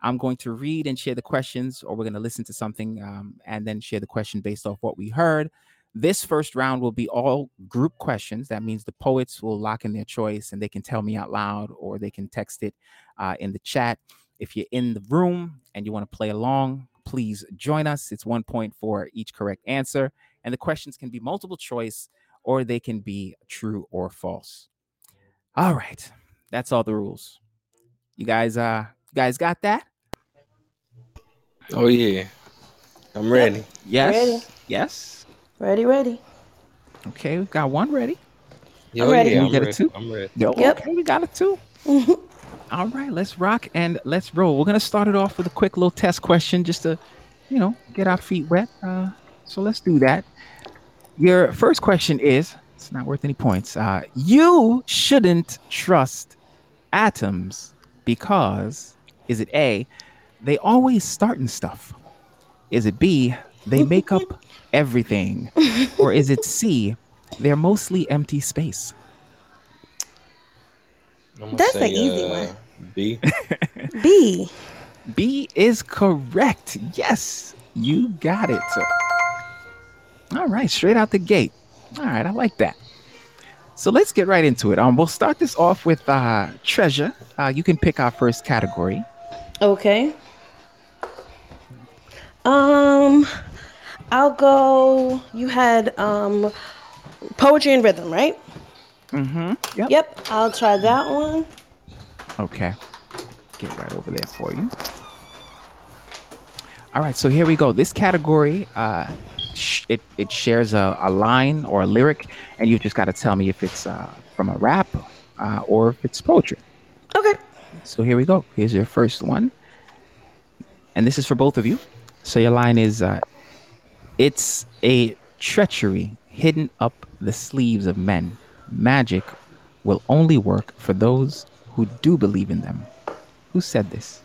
I'm going to read and share the questions, or we're going to listen to something um, and then share the question based off what we heard. This first round will be all group questions. That means the poets will lock in their choice and they can tell me out loud or they can text it uh, in the chat. If you're in the room and you want to play along, please join us. It's one point for each correct answer. And the questions can be multiple choice or they can be true or false. All right. That's all the rules. You guys uh you guys got that? Oh yeah. I'm ready. Yes. Ready. Yes. Ready, ready. Okay, we got one ready. Yo, I'm ready. Yeah, we got ready. a two. I'm ready. Yo, yep. Okay, we got a two. All right, let's rock and let's roll. We're gonna start it off with a quick little test question, just to, you know, get our feet wet. Uh, So let's do that. Your first question is it's not worth any points. Uh, you shouldn't trust atoms because is it A, they always starting stuff? Is it B, they make up everything? Or is it C, they're mostly empty space? That's an easy one. uh, B. B. B is correct. Yes, you got it. All right, straight out the gate. All right, I like that. So let's get right into it. Um, we'll start this off with uh, treasure. Uh, you can pick our first category. Okay. Um, I'll go. You had um, poetry and rhythm, right? Mm-hmm. Yep. Yep. I'll try that one. Okay. Get right over there for you. All right, so here we go. This category, uh, sh- it, it shares a, a line or a lyric, and you just got to tell me if it's uh, from a rap uh, or if it's poetry. Okay. So here we go. Here's your first one. And this is for both of you. So your line is uh, It's a treachery hidden up the sleeves of men. Magic will only work for those who do believe in them. Who said this?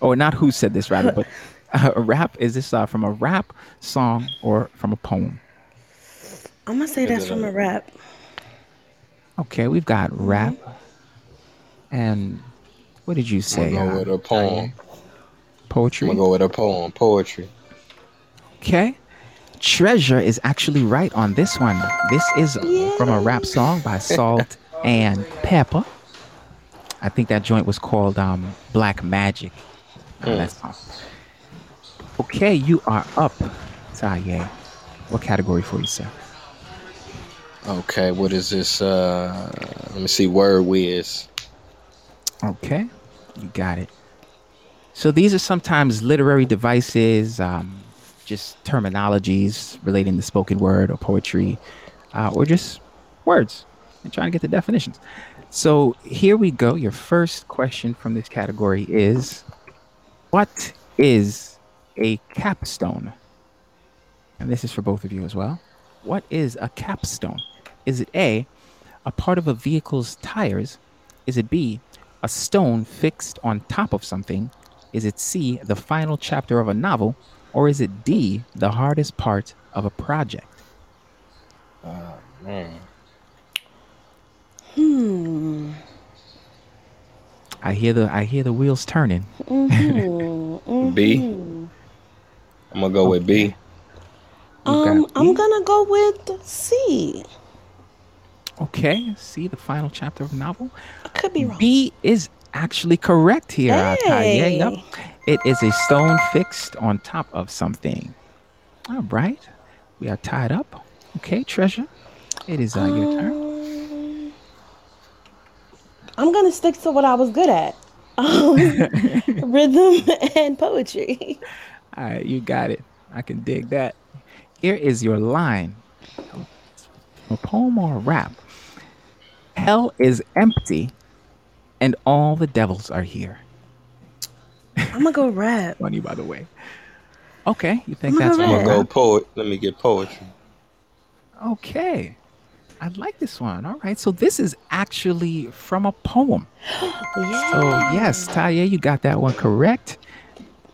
Or not who said this, rather, but uh, a rap. Is this uh, from a rap song or from a poem? I'm gonna say that's from a rap. Okay, we've got rap. And what did you I'm say? gonna go uh, with a poem. Poetry. I'm gonna go with a poem. Poetry. Okay. Treasure is actually right on this one. This is from a rap song by Salt and Pepa. I think that joint was called um, Black Magic. Song. Okay, you are up, Taye. What category for you, sir? Okay, what is this? Uh, let me see. Word whiz. Okay, you got it. So these are sometimes literary devices, um, just terminologies relating to spoken word or poetry, uh, or just words and trying to get the definitions. So here we go. Your first question from this category is What is a capstone? And this is for both of you as well. What is a capstone? Is it A, a part of a vehicle's tires? Is it B, a stone fixed on top of something? Is it C, the final chapter of a novel? Or is it D, the hardest part of a project? Oh, Man. Hmm. I hear the I hear the wheels turning. Mhm, B. mhm. I'm gonna go with B. Um, I'm gonna go with C. Okay, C, the final chapter of a novel. I could be wrong. B is actually correct here. Taye. Yep. It is a stone fixed on top of something. All right, we are tied up. Okay, treasure. It is uh, your turn. Um, I'm gonna stick to what I was good at. Um, rhythm and poetry. All right, you got it. I can dig that. Here is your line. A poem or a rap. Hell is empty, and all the devils are here. I'm gonna go rap. Funny, by the way. Okay, you think I'm that's gonna I'm gonna go poet. Let me get poetry. Okay. I like this one. All right. So this is actually from a poem. Yeah. So yes, Taye, you got that one correct.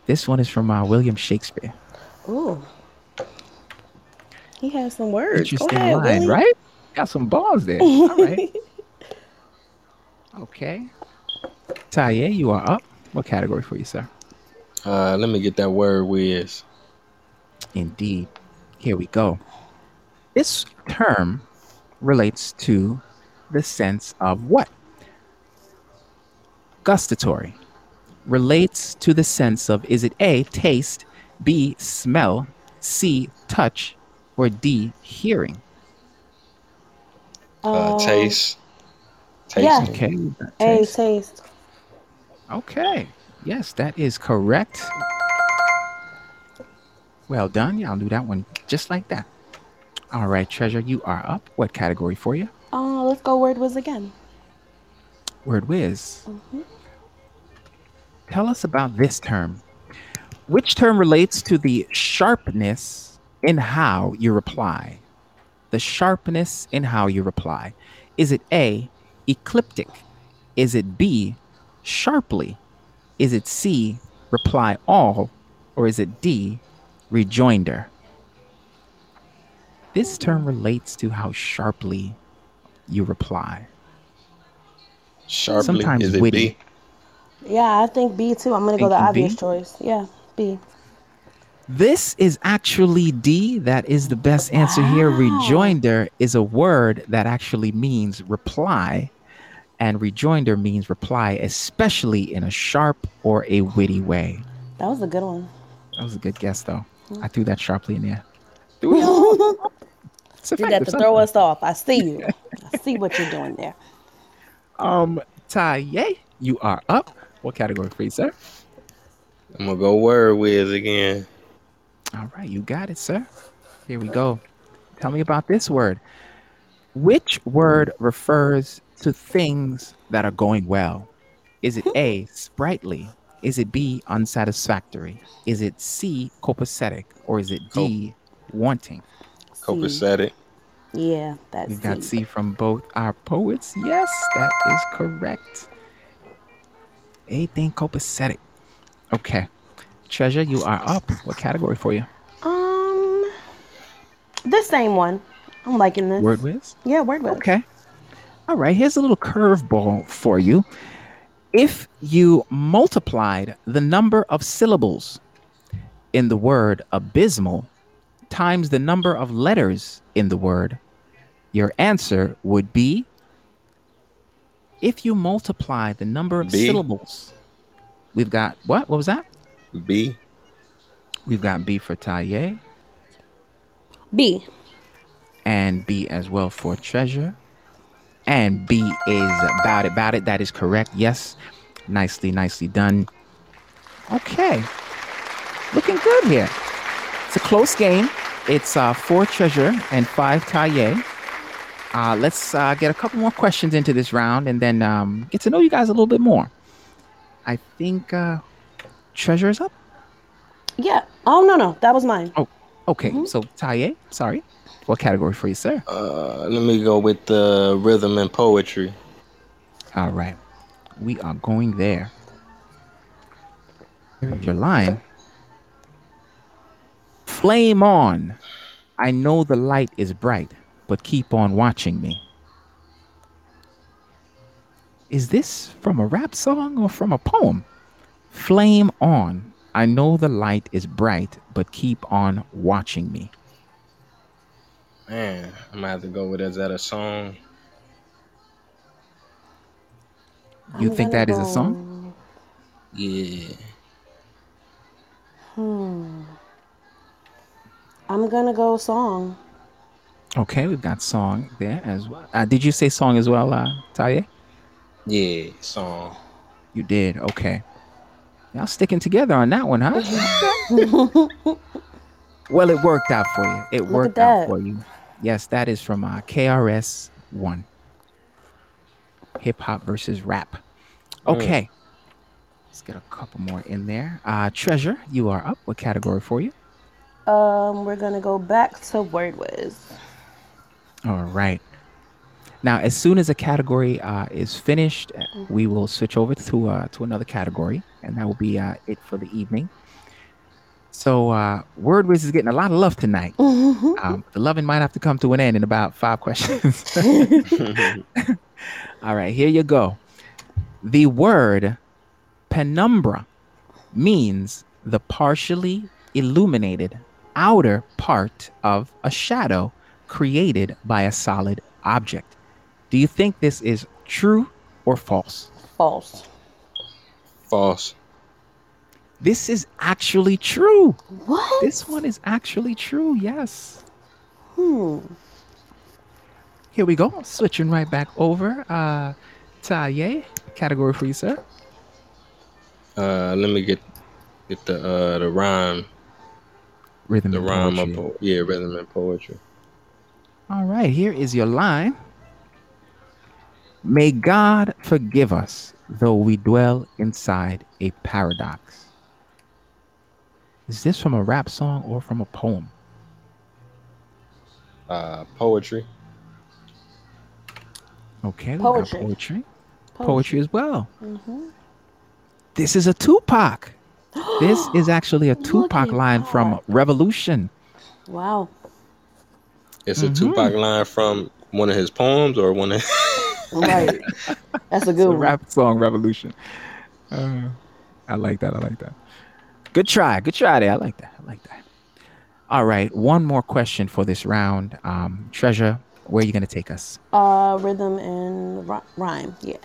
This one is from uh, William Shakespeare. Ooh. He has some words. Go Interesting ahead, line, Willie. right? Got some balls there. All right. Okay. Taye, you are up. What category for you, sir? Uh, let me get that word whiz. Indeed. Here we go. This term relates to the sense of what? Gustatory. Relates to the sense of is it A, taste, B, smell, C, touch, or D, hearing? Uh, taste. Taste. yeah. Okay. A taste. taste. Okay. Yes, that is correct. Well done. Yeah, I'll do that one just like that. All right, Treasure, you are up. What category for you? Uh, let's go word was again. Word whiz. Mhm. Tell us about this term. Which term relates to the sharpness in how you reply? The sharpness in how you reply. Is it A, ecliptic? Is it B, sharply? Is it C, reply all? Or is it D, rejoinder? This term relates to how sharply you reply. Sharply. Sometimes is it witty. B? Yeah, I think B too. I'm gonna go the Thinking obvious B? choice. Yeah, B. This is actually D. That is the best answer here. Rejoinder is a word that actually means reply, and rejoinder means reply, especially in a sharp or a witty way. That was a good one. That was a good guess, though. I threw that sharply in there. Threw it all. It's Did that to throw us off. I see you. I see what you're doing there. Um, Taye, you are up. What category for you, sir? I'm gonna go word whiz again. All right, you got it, sir. Here we go. Tell me about this word. Which word refers to things that are going well? Is it A, sprightly? Is it B, unsatisfactory? Is it C, copacetic? Or is it D, wanting? Copacetic. Yeah, that's We got C. C from both our poets. Yes, that is correct. Anything copacetic. Okay. Treasure, you are up. What category for you? Um, the same one. I'm liking this. Word whiz? Yeah, word with. Okay. All right. Here's a little curveball for you. If you multiplied the number of syllables in the word abysmal times the number of letters in the word, your answer would be if you multiply the number of B. syllables. We've got what? What was that? B. We've got B for Taye B. and B as well for treasure. And B is about it, about it. That is correct. Yes. Nicely, nicely done. Okay. Looking good here. It's a close game. It's uh, four treasure and five Taye. Uh, let's uh, get a couple more questions into this round and then um, get to know you guys a little bit more. I think uh, treasure is up. Yeah. Oh no no, that was mine. Oh, okay, so Taye, sorry. What category for you, sir? Uh, let me go with the rhythm and poetry. All right. We are going there. Your line. Flame on. I know the light is bright, but keep on watching me. Is this from a rap song or from a poem? Flame on. I know the light is bright, but keep on watching me. Man, I'm gonna have to go with is that a song? You I'm think gonna that is a song? Yeah. Hmm. I'm gonna go song. Okay, we've got song there as well. Uh, did you say song as well, uh, Taye? Yeah, song. You did. Okay. Y'all sticking together on that one, huh? well, it worked out for you. It Look worked out for you. Yes, that is from uh, KRS One. Hip hop versus rap. Okay. Let's get a couple more in there. Uh, Treasure, you are up. What category for you? Um, we're gonna go back to word whiz. All right. Now, as soon as a category uh, is finished, uh, we will switch over to uh, to another category, and that will be uh, it for the evening. So, uh, Word Wiz is getting a lot of love tonight. Um, the loving might have to come to an end in about five questions. All right, here you go. The word penumbra means the partially illuminated outer part of a shadow created by a solid object. Do you think this is true or false? False. False. This is actually true. What? This one is actually true. Yes. Hmm. Here we go. Switching right back over. Uh Taye, category for you, sir. Uh, let me get get the uh the rhyme, Rhythm the and rhyme poetry. of po- yeah, rhythm and poetry. All right, here is your line. May God forgive us, though we dwell inside a paradox. Is this from a rap song or from a poem? Uh, poetry. Okay, we got Poetry. poetry. Poetry as well. Mm-hmm. This is a Tupac. This is actually a Tupac at line from. Revolution. Wow. It's Mhm. a Tupac line from one of his poems or one of. Right. That's a It's good a one. rap song, Revolution. Uh, I like that. I like that. Good try. Good try there. I like that. I like that. All right. One more question for this round. Um, Treasure, where are you going to take us? Uh, rhythm and ri- rhyme. Yeah.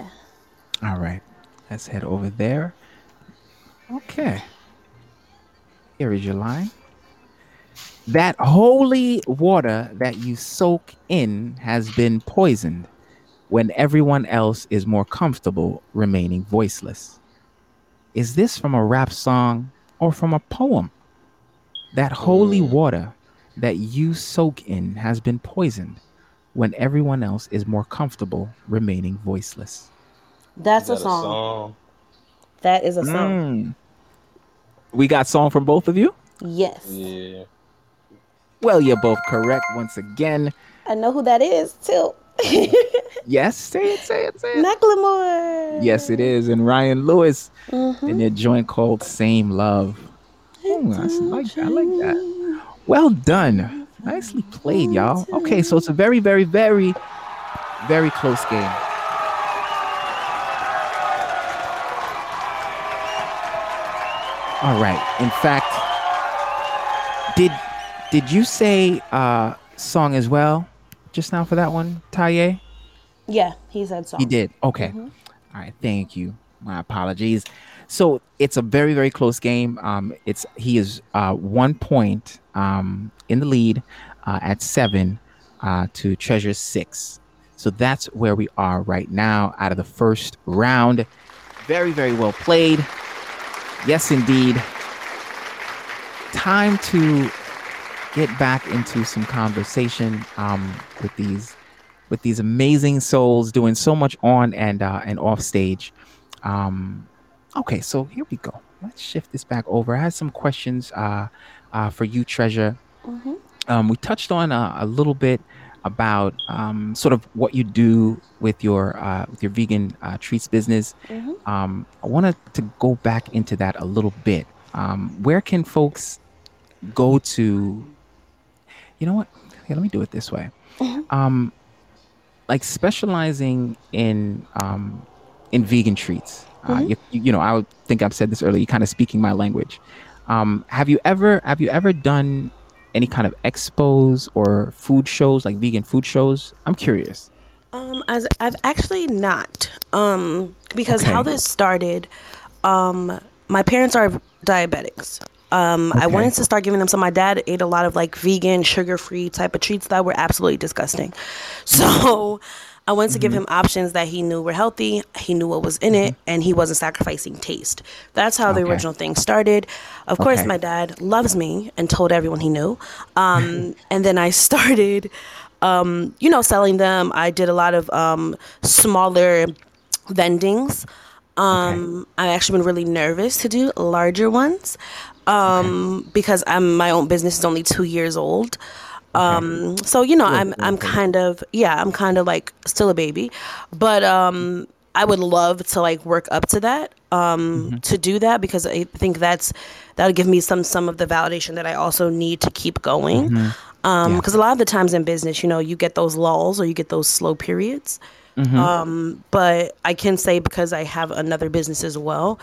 All right. Let's head over there. Okay. Here is your line. That holy water that you soak in has been poisoned when everyone else is more comfortable remaining voiceless. Is this from a rap song or from a poem? That holy Mm. water that you soak in has been poisoned when everyone else is more comfortable remaining voiceless. That's Is a that song. That is a song. Mm. We got song from both of you? Yes. Yeah. Well, you're both correct once again. I know who that is too. Yes, say it, say it, say it. Macklemore. Yes, it is. And Ryan Lewis Mhm. in their joint called Same Love. Ooh, I like. I like that. Well done. Nicely played, y'all. Okay, so it's a very, very, very, very close game. All right. In fact, did did you say uh song as well just now for that one, Taye? Yeah, he said so. He did. Okay. All right. Thank you. My apologies. So it's a very very close game. Um, it's he is uh, one point um, in the lead uh, at seven uh, to Treasure six. So that's where we are right now out of the first round. Very very well played. Yes, indeed. Time to get back into some conversation um, with these with these amazing souls doing so much on and uh, and off stage. Um, okay, so here we go. Let's shift this back over. I had some questions uh, uh, for you, Treasure. Mhm. Um, we touched on uh, a little bit about um, sort of what you do with your uh, with your vegan uh, treats business. Mhm. Um, I wanted to go back into that a little bit. Um, where can folks go to? You know what? Here, let me do it this way. Mhm. Um, like specializing in um, in vegan treats. Uh, Mhm. you, you know, I would think I've said this earlier. You're kind of speaking my language. Um, have you ever have you ever done any kind of expos or food shows, like vegan food shows? I'm curious. Um, as I've actually not. Um, because how this started, um, my parents are diabetics. Um, I wanted to start giving them some. My dad ate a lot of like vegan, sugar-free type of treats that were absolutely disgusting. So I wanted to give him options that he knew were healthy. He knew what was in it, and he wasn't sacrificing taste. That's how the Okay. original thing started. Of course, my dad loves me and told everyone he knew. Um, and then I started um, you know, selling them. I did a lot of um, smaller vendings. Um, I've actually been really nervous to do larger ones um, because I'm my own business is only two years old. Um, so you know, I'm I'm kind of yeah, I'm kind of like still a baby, but um, I would love to like work up to that um, to do that because I think that's that'll give me some some of the validation that I also need to keep going. Um, Yeah. because a lot of the times in business, you know, you get those lulls or you get those slow periods. Um, but I can say because I have another business as well,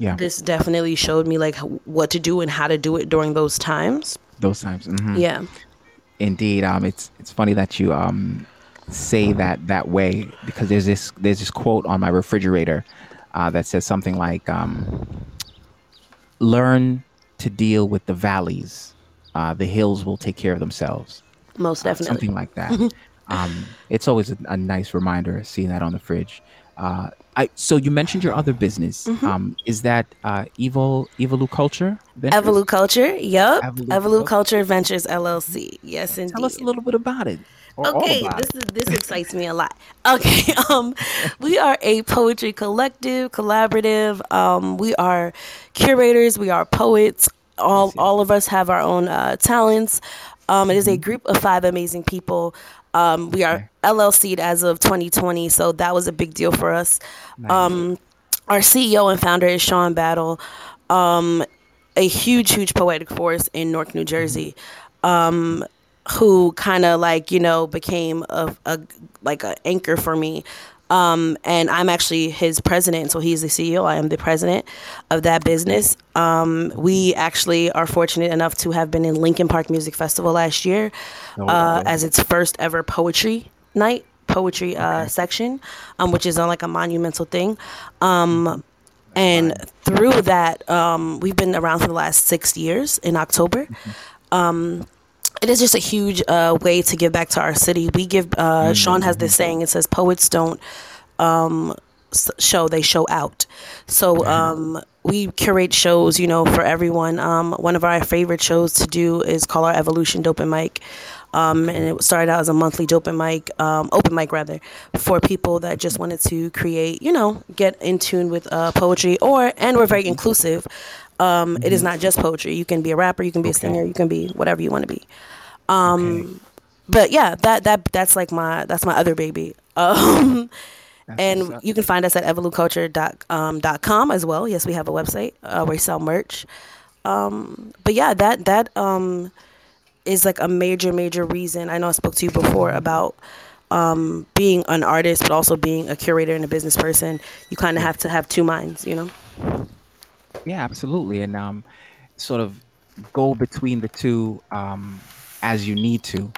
Yeah, this definitely showed me like what to do and how to do it during those times. those times. mhm. Yeah. Indeed, um, it's it's funny that you um say that that way because there's this there's this quote on my refrigerator uh, that says something like um, "Learn to deal with the valleys, uh, the hills will take care of themselves." Most Uh, definitely. something like that. um, it's always a, a nice reminder seeing that on the fridge. Uh, I so you mentioned your other business. Mm-hmm. Um, is that uh, Evil Evolu Culture? Ventures? Evolu Culture, yep. Evolu Evolu Culture. Ventures LLC. Yes, indeed. Tell us a little bit about it. Okay, about this it. is this excites me a lot. Okay, um, we are a poetry collective, collaborative. Um, we are curators. We are poets. all all of us have our own uh, talents. Um, it is a Mm-hmm. group of five amazing people. Um, we are LLC'd as of 2020, so that was a big deal for us. Um, our CEO and founder is Sean Battle, um, a huge, huge poetic force in Newark, New Jersey, um, who kind of like you know became a, a like an anchor for me. Um, and I'm actually his president, so he's the CEO. I am the president of that business. Um, we actually are fortunate enough to have been in Lincoln Park Music Festival last year uh, as its first ever poetry night, poetry uh, section, um, which is on like a monumental thing. Um, and through that, um, we've been around for the last six years in October. Um, it is just a huge uh, way to give back to our city. We give. Uh, Sean has this saying. It says, "Poets don't um, show; they show out." So um, we curate shows, you know, for everyone. Um, one of our favorite shows to do is call our Evolution Dope and Mic. Um, and it started out as a monthly dope and mic, um, open mic rather, for people that just wanted to create, you know, get in tune with uh, poetry. Or and we're very inclusive. Um, It is not just poetry. You can be a rapper, you can be a singer, you can be whatever you want to be. Um, But yeah, that that that's like my that's my other baby. Um, and you can find us at evoluculture.com um, dot com as well. Yes, we have a website uh, where we sell merch. Um, but yeah, that that um, is like a major major reason. I know I spoke to you before about um, being an artist, but also being a curator and a business person. You kind of have to have two minds, you know. Yeah, absolutely, and um, sort of go between the two um, as you need to.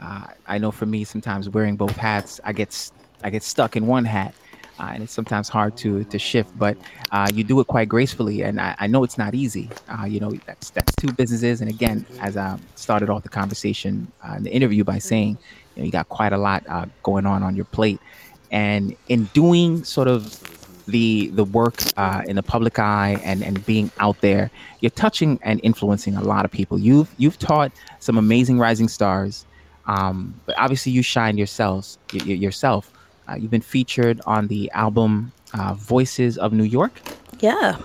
Uh, I know for me, sometimes wearing both hats, I get I get stuck in one hat, uh, and it's sometimes hard to to shift. But uh, you do it quite gracefully, and I, I know it's not easy. Uh, you know, that's that's two businesses, and again, as I started off the conversation uh, in the interview by saying, you know, you got quite a lot uh, going on on your plate, and in doing sort of the the work uh, in the public eye and and being out there, you're touching and influencing a lot of people. You've you've taught some amazing rising stars, um, but obviously you shine yourselves y- y- yourself. Uh, you've been featured on the album uh, Voices of New York. Yeah.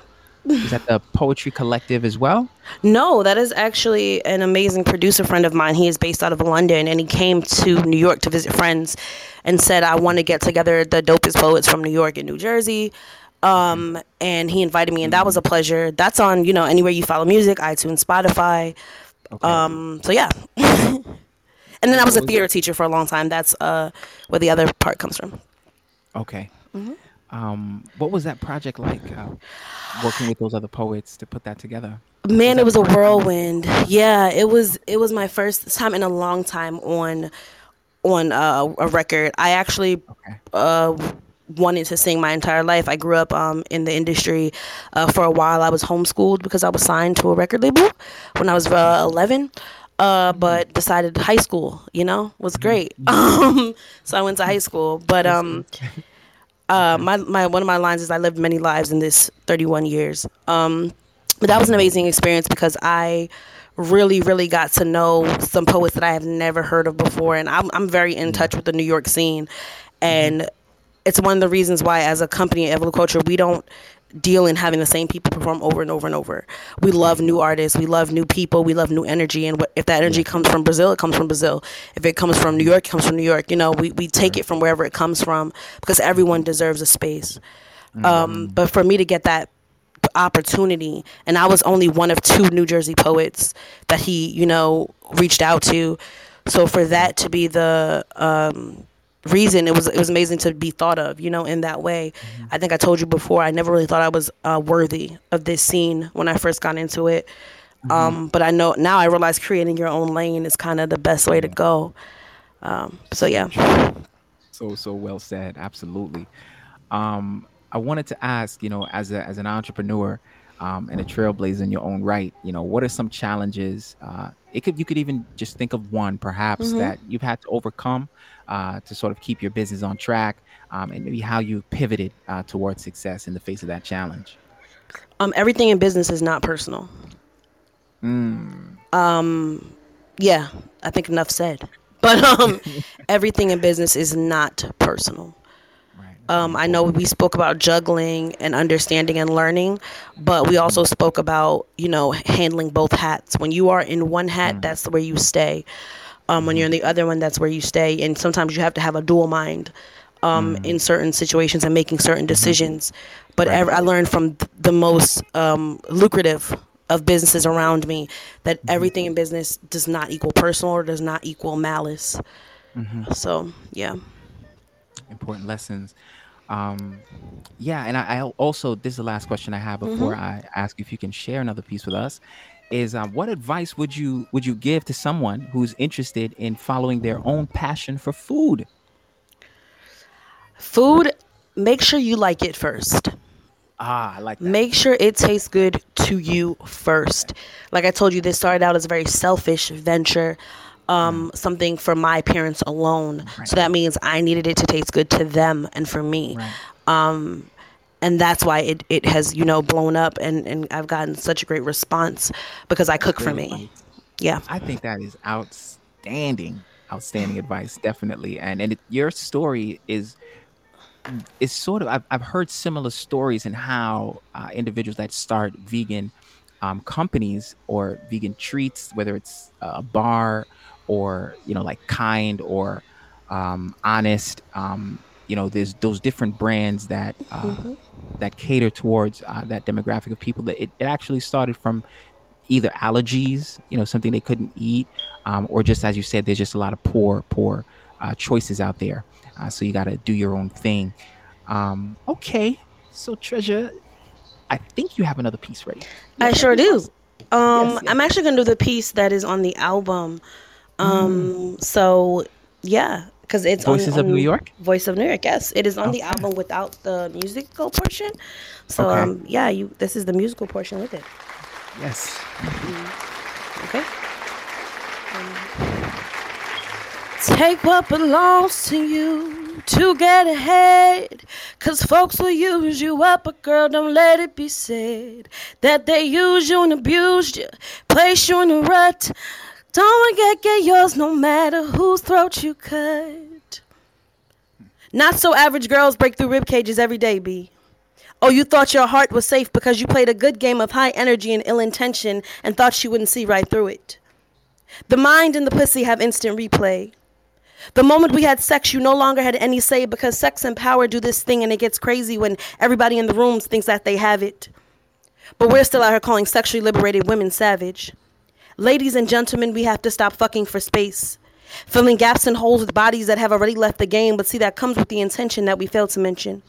Is that the Poetry Collective as well? No, that is actually an amazing producer friend of mine. He is based out of London and he came to New York to visit friends and said, I want to get together the dopest poets from New York and New Jersey. Um, and he invited me, and that was a pleasure. That's on, you know, anywhere you follow music, iTunes, Spotify. Um, so yeah. and then I was a theater teacher for a long time. That's uh, where the other part comes from. Okay. Mm-hmm. Um, what was that project like? Uh, working with those other poets to put that together. Man, it was a whirlwind. Yeah, it was. It was my first time in a long time on on uh, a record. I actually uh, wanted to sing my entire life. I grew up um, in the industry uh, for a while. I was homeschooled because I was signed to a record label when I was uh, 11. Uh, but decided high school, you know, was great. Um, so I went to high school. But um, uh, my, my one of my lines is I lived many lives in this 31 years. Um, but that was an amazing experience because I really, really got to know some poets that I have never heard of before, and I'm I'm very in touch with the New York scene, and it's one of the reasons why, as a company at Evolu Culture, we don't deal in having the same people perform over and over and over. We love new artists, we love new people, we love new energy, and if that energy comes from Brazil, it comes from Brazil. If it comes from New York, it comes from New York. You know, we we take it from wherever it comes from because everyone deserves a space. Um, but for me to get that opportunity and I was only one of two New Jersey poets that he, you know, reached out to. So for that to be the um reason it was it was amazing to be thought of, you know, in that way. I think I told you before I never really thought I was uh, worthy of this scene when I first got into it. Um but I know now I realize creating your own lane is kind of the best way to go. Um so yeah. So so well said. Absolutely. Um, I wanted to ask, you know, as a as an entrepreneur um, and a trailblazer in your own right, you know, what are some challenges? Uh, it could you could even just think of one, perhaps Mhm. that you've had to overcome uh, to sort of keep your business on track, um, and maybe how you pivoted uh, towards success in the face of that challenge. Um everything in business is not personal. Mm. Um yeah, I think enough said. But um everything in business is not personal. Um, I know we spoke about juggling and understanding and learning, but we also spoke about you know handling both hats. When you are in one hat, mm. that's where you stay. Um, when you're in the other one, that's where you stay. And sometimes you have to have a dual mind um, mm. in certain situations and making certain mm-hmm. decisions. But right. I learned from the most um, lucrative of businesses around me that mm-hmm. everything in business does not equal personal or does not equal malice. Mm-hmm. So yeah, important lessons. Um, yeah, and I, I, also this is the last question I have before mm-hmm. I ask if you can share another piece with us. Is um, what advice would you would you give to someone who's interested in following their own passion for food? Food, make sure you like it first. Ah, I like that. Make sure it tastes good to you first. Like I told you, this started out as a very selfish venture, um, mm. something for my parents alone. Right. So that means I needed it to taste good to them and for me. Right. Um, and that's why it, it has, you know, blown up and, and I've gotten such a great response because I cook for me. Yeah. I think that is outstanding, outstanding advice, definitely. And and it, your story is it's sort of I've, I've heard similar stories in how uh, individuals that start vegan um, companies or vegan treats, whether it's a bar or you know like Kind or um, Honest, um, you know, there's those different brands that uh, mm-hmm. that cater towards uh, that demographic of people. That it, it actually started from either allergies, you know, something they couldn't eat, um, or just as you said, there's just a lot of poor, poor uh, choices out there. Uh, so you got to do your own thing. Um, okay, so Treasure, I think you have another piece ready. I sure do. Um, yes, yes. I'm actually gonna do the piece that is on the album. Um, mm. so yeah, because it's Voices on, of New York. Voice of New York. Yes, it is on okay. the album without the musical portion. So okay. um, yeah, you. This is the musical portion with it. Yes. Mm-hmm. Okay. Take what belongs to you to get ahead. Cause folks will use you up, but girl, don't let it be said that they use you and abused you, place you in a rut. Don't forget, get yours no matter whose throat you cut. Not so average girls break through rib cages every day, B. Oh, you thought your heart was safe because you played a good game of high energy and ill intention and thought she wouldn't see right through it. The mind and the pussy have instant replay. The moment we had sex, you no longer had any say because sex and power do this thing and it gets crazy when everybody in the room thinks that they have it. But we're still out here calling sexually liberated women savage. Ladies and gentlemen, we have to stop fucking for space. Filling gaps and holes with bodies that have already left the game, but see, that comes with the intention that we failed to mention.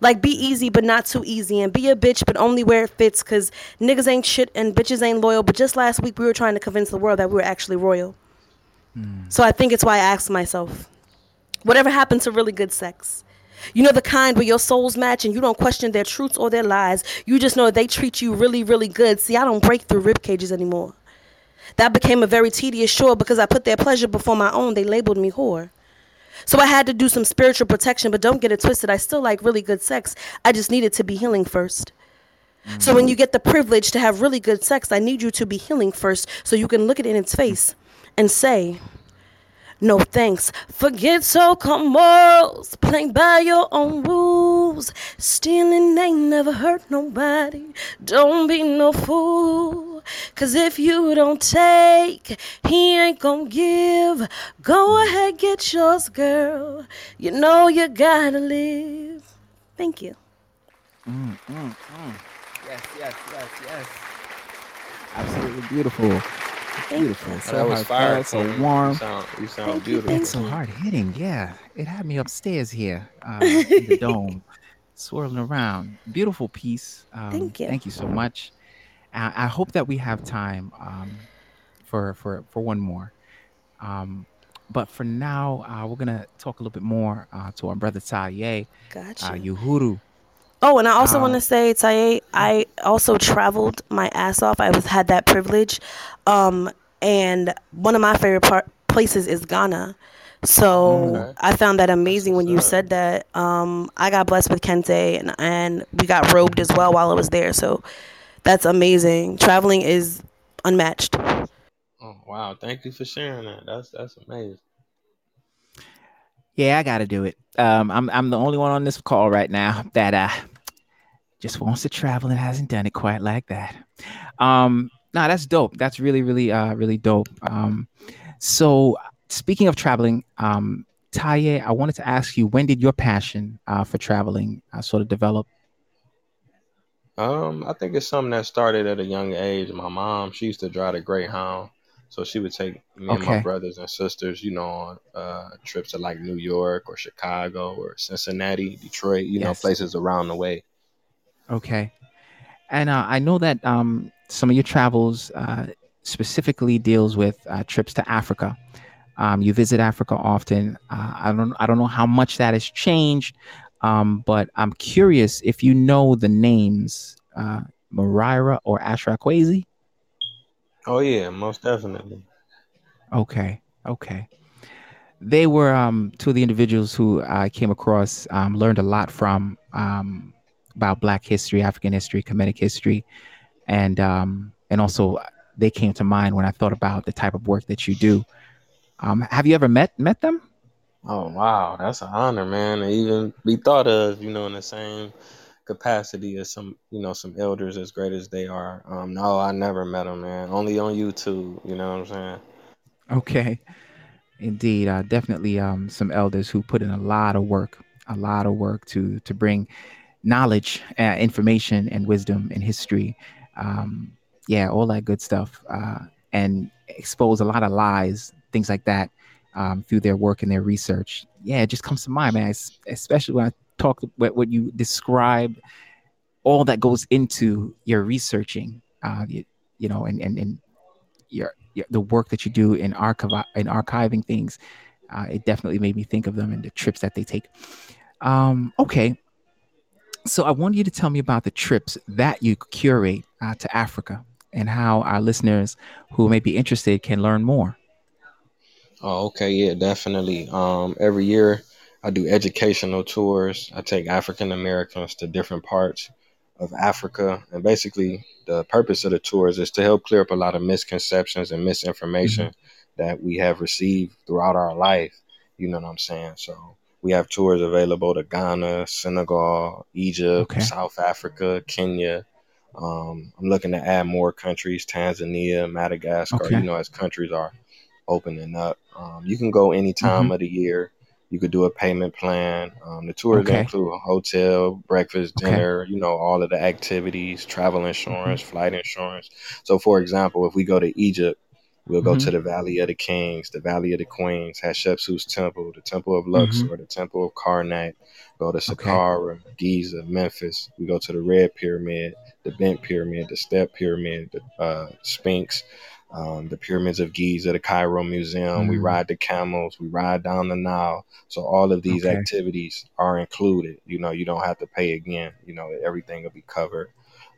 Like, be easy, but not too easy, and be a bitch, but only where it fits, because niggas ain't shit and bitches ain't loyal. But just last week, we were trying to convince the world that we were actually royal. Hmm. So I think it's why I ask myself, whatever happened to really good sex? You know the kind where your souls match and you don't question their truths or their lies. You just know they treat you really, really good. See, I don't break through rib cages anymore. That became a very tedious chore because I put their pleasure before my own. They labeled me whore. So I had to do some spiritual protection, but don't get it twisted. I still like really good sex. I just needed to be healing first. Mm-hmm. So when you get the privilege to have really good sex, I need you to be healing first so you can look it in its face and say, no thanks. Forget so-called morals. Playing by your own rules. Stealing ain't never hurt nobody. Don't be no fool. Cause if you don't take, he ain't gonna give. Go ahead, get yours, girl. You know you gotta live. Thank you. Mm, mm, mm. Yes, yes, yes, yes. Absolutely beautiful. Beautiful. So that was fire. So warm. You sound, you sound beautiful. It's so hard hitting. Yeah, it had me upstairs here uh, in the dome, swirling around. Beautiful piece. Um, thank you. Thank you so much. I, I hope that we have time um, for for for one more. Um, but for now, uh, we're gonna talk a little bit more uh, to our brother Taye. Gotcha. Uh, Uhuru. Oh, and I also want to say, Taye, I also traveled my ass off. I was had that privilege, um, and one of my favorite part, places is Ghana. So okay. I found that amazing when you said that. Um, I got blessed with Kente, and and we got robed as well while I was there. So that's amazing. Traveling is unmatched. Oh wow! Thank you for sharing that. That's that's amazing. Yeah, I got to do it. Um, I'm I'm the only one on this call right now that uh just wants to travel and hasn't done it quite like that. Um, no, that's dope. That's really, really, uh, really dope. Um, so speaking of traveling, um, Taye, I wanted to ask you, when did your passion uh, for traveling uh, sort of develop? Um, I think it's something that started at a young age. My mom, she used to drive a Greyhound, so she would take me and my brothers and sisters, you know, on uh, trips to like New York or Chicago or Cincinnati, Detroit, you know, places around the way. Okay. And uh, I know that um, some of your travels uh, specifically deals with uh, trips to Africa. Um, you visit Africa often. Uh, I don't I don't know how much that has changed, um, but I'm curious if you know the names uh, Merira or Ashra Oh yeah, most definitely. Okay, okay. They were um, two of the individuals who I came across, um, learned a lot from um, about Black history, African history, Kemetic history, and um, and also they came to mind when I thought about the type of work that you do. Um, have you ever met met them? Oh wow, that's an honor, man. To even be thought of, you know, in the same capacity as some, you know, some elders as great as they are. Um, no, I never met them, man. Only on YouTube. You know what I'm saying? Okay, indeed, uh, definitely um, some elders who put in a lot of work, a lot of work to to bring knowledge, uh, information, and wisdom and history. Um, yeah, all that good stuff, uh, and expose a lot of lies, things like that, um, through their work and their research. Yeah, it just comes to mind, man. Especially when I talk what, what you describe, all that goes into your researching, uh, you, you know, and and and your, your the work that you do in archive in archiving things. Uh, it definitely made me think of them and the trips that they take. Um, okay, so I want you to tell me about the trips that you curate uh, to Africa and how our listeners who may be interested can learn more. Oh, okay, yeah, definitely. Um, every year I do educational tours. I take African Americans to different parts of Africa, and basically the purpose of the tours is to help clear up a lot of misconceptions and misinformation mm-hmm. that we have received throughout our life. You know what I'm saying? So we have tours available to Ghana, Senegal, Egypt, okay. South Africa, Kenya. Um, I'm looking to add more countries, Tanzania, Madagascar, okay. you know, as countries are opening up. Um, you can go any time mm-hmm. of the year. You could do a payment plan. Um, the tours okay. include a hotel, breakfast, dinner, you know, all of the activities, travel insurance, mm-hmm. flight insurance. So, for example, if we go to Egypt, We'll go mm-hmm. to the Valley of the Kings, the Valley of the Queens, Hatshepsut's Temple, the Temple of Luxor, mm-hmm. the Temple of Karnak. Go to Saqqara, okay. Giza, Memphis. We go to the Red Pyramid, the Bent Pyramid, the Step Pyramid, the uh, Sphinx, um, the Pyramids of Giza, the Cairo Museum. Mm-hmm. We ride the camels. We ride down the Nile. So all of these okay. activities are included. You know, you don't have to pay again. You know, everything will be covered.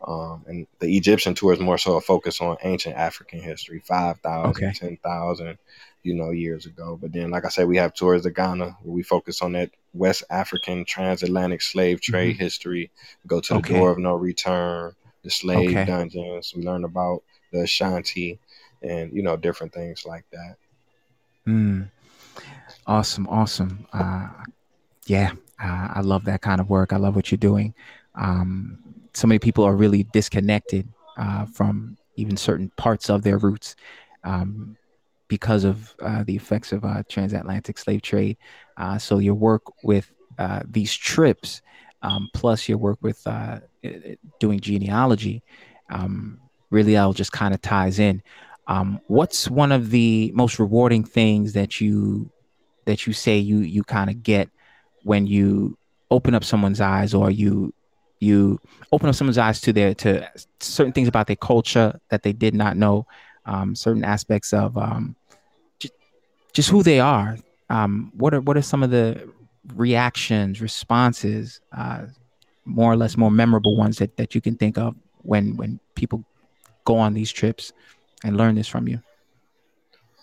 Um, and the Egyptian tour is more so a focus on ancient African history, 5,000, okay. 10,000, you know, years ago. But then, like I said, we have tours to Ghana where we focus on that West African transatlantic slave trade mm-hmm. history. We go to the okay. door of no return, the slave okay. dungeons. We learn about the Ashanti and, you know, different things like that. Mm. Awesome. Awesome. Uh, yeah, uh, I love that kind of work. I love what you're doing. Um, so many people are really disconnected uh, from even certain parts of their roots um, because of uh, the effects of uh, transatlantic slave trade. Uh, so your work with uh, these trips, um, plus your work with uh, doing genealogy, um, really all just kind of ties in. Um, what's one of the most rewarding things that you that you say you you kind of get when you open up someone's eyes or you you open up someone's eyes to their to certain things about their culture that they did not know, um, certain aspects of um, just, just who they are. Um, what are what are some of the reactions, responses, uh, more or less more memorable ones that, that you can think of when when people go on these trips and learn this from you?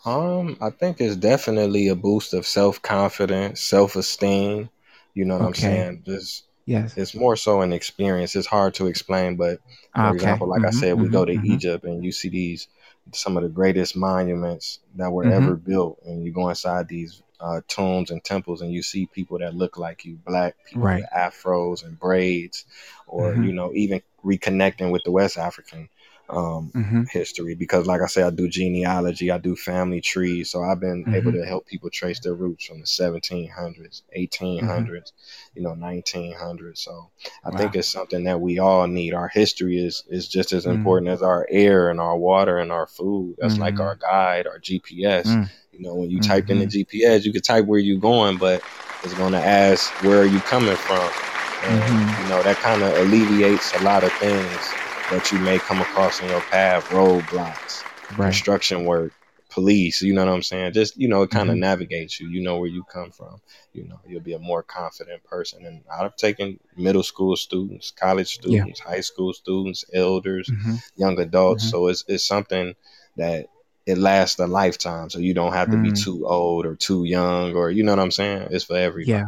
Um, I think it's definitely a boost of self confidence, self esteem. You know what okay. I'm saying? Just Yes. It's more so an experience. It's hard to explain, but for okay. example, like mm-hmm, I said, we mm-hmm, go to mm-hmm. Egypt and you see these some of the greatest monuments that were Mhm. ever built. And you go inside these uh, tombs and temples, and you see people that look like you, black people Right. with afros and braids, or Mhm. you know, even reconnecting with the West African um, Mhm. history. Because, like I say, I do genealogy, I do family trees, so I've been able to help people trace their roots from the 1700s, 1800s, you know, 1900s. So I think it's something that we all need. Our history is is just as Mm. important as our air and our water and our food. That's like Mm. our guide, our GPS. Mm. You know, when you type in the Mhm. GPS, you can type where you're going, but it's going to ask where are you coming from, and you know that kind of alleviates a lot of things that you may come across in your path, roadblocks, Right. construction work, police. You know what I'm saying? Just you know, it kind of Mhm. navigates you. You know where you come from. You know, you'll be a more confident person. And I've taken middle school students, college Yeah. students, high school students, elders, Mhm. young adults. Mhm. So it's it's something that it lasts a lifetime. So you don't have to be Mm. too old or too young or you know what I'm saying? It's for everybody. Yeah.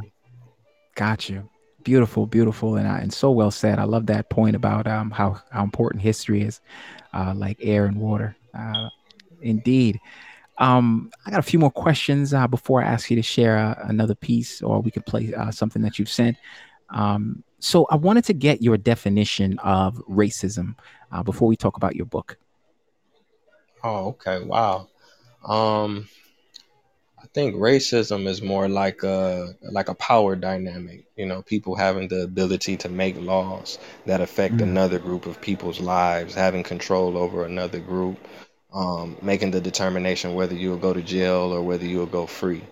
Got you. Beautiful, beautiful, and uh, and so well said. I love that point about um how how important history is, uh, like air and water. Uh, indeed. Um, I got a few more questions uh, before I ask you to share uh, another piece, or we could play uh, something that you've sent. Um, so I wanted to get your definition of racism uh, before we talk about your book. Oh, okay. Wow. Um I think racism is more like a like a power dynamic. You know, people having the ability to make laws that affect Mm. another group of people's lives, having control over another group, um, making the determination whether you'll go to jail or whether you'll go free,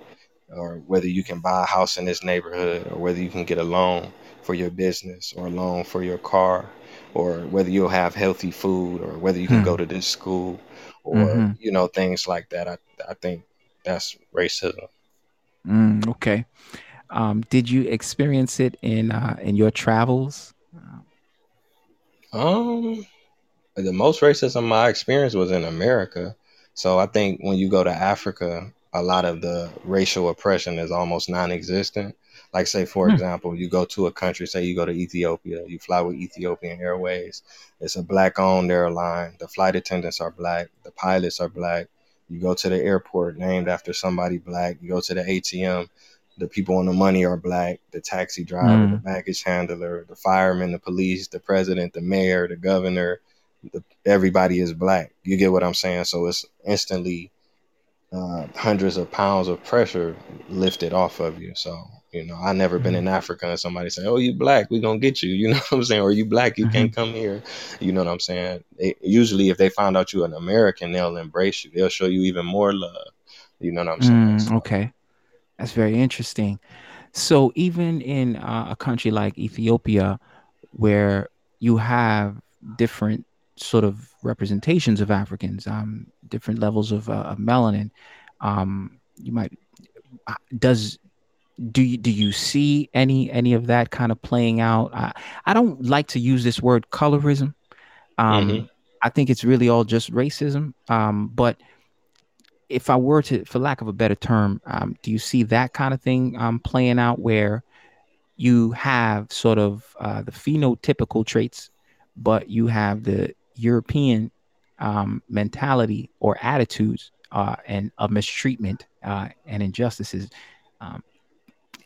or whether you can buy a house in this neighborhood, or whether you can get a loan for your business or a loan for your car, or whether you'll have healthy food, or whether you can Hmm. go to this school, or Mhm. you know things like that. I I think that's racism. Mm, okay. Um, did you experience it in uh, in your travels? Um, the most racism I experienced was in America. So I think when you go to Africa, a lot of the racial oppression is almost non-existent. Like say, for Hmm. example, you go to a country, say you go to Ethiopia, you fly with Ethiopian Airways. It's a black-owned airline. The flight attendants are black. The pilots are black. You go to the airport named after somebody black. You go to the ATM. The people on the money are black. The taxi driver, the Mm. baggage handler, the fireman, the police, the president, the mayor, the governor, the, everybody is black. You get what I'm saying? So it's instantly uh, hundreds of pounds of pressure lifted off of you. So you know, I never been in Africa and somebody say, "Oh, you black, we gonna get you." You know what I'm saying? Or you black, you can't come here. You know what I'm saying? They, usually, if they find out you're an American, they'll embrace you. They'll show you even more love. You know what I'm saying? Mm, okay, that's very interesting. So even in uh, a country like Ethiopia, where you have different sort of representations of Africans, um, different levels of, uh, of melanin, um, you might uh, does do you do you see any any of that kind of playing out? I I don't like to use this word colorism. Um, Mhm. I think it's really all just racism. Um, but if I were to, for lack of a better term, um, do you see that kind of thing um, playing out where you have sort of uh, the phenotypical traits, but you have the European um, mentality or attitudes uh, and of mistreatment uh, and injustices?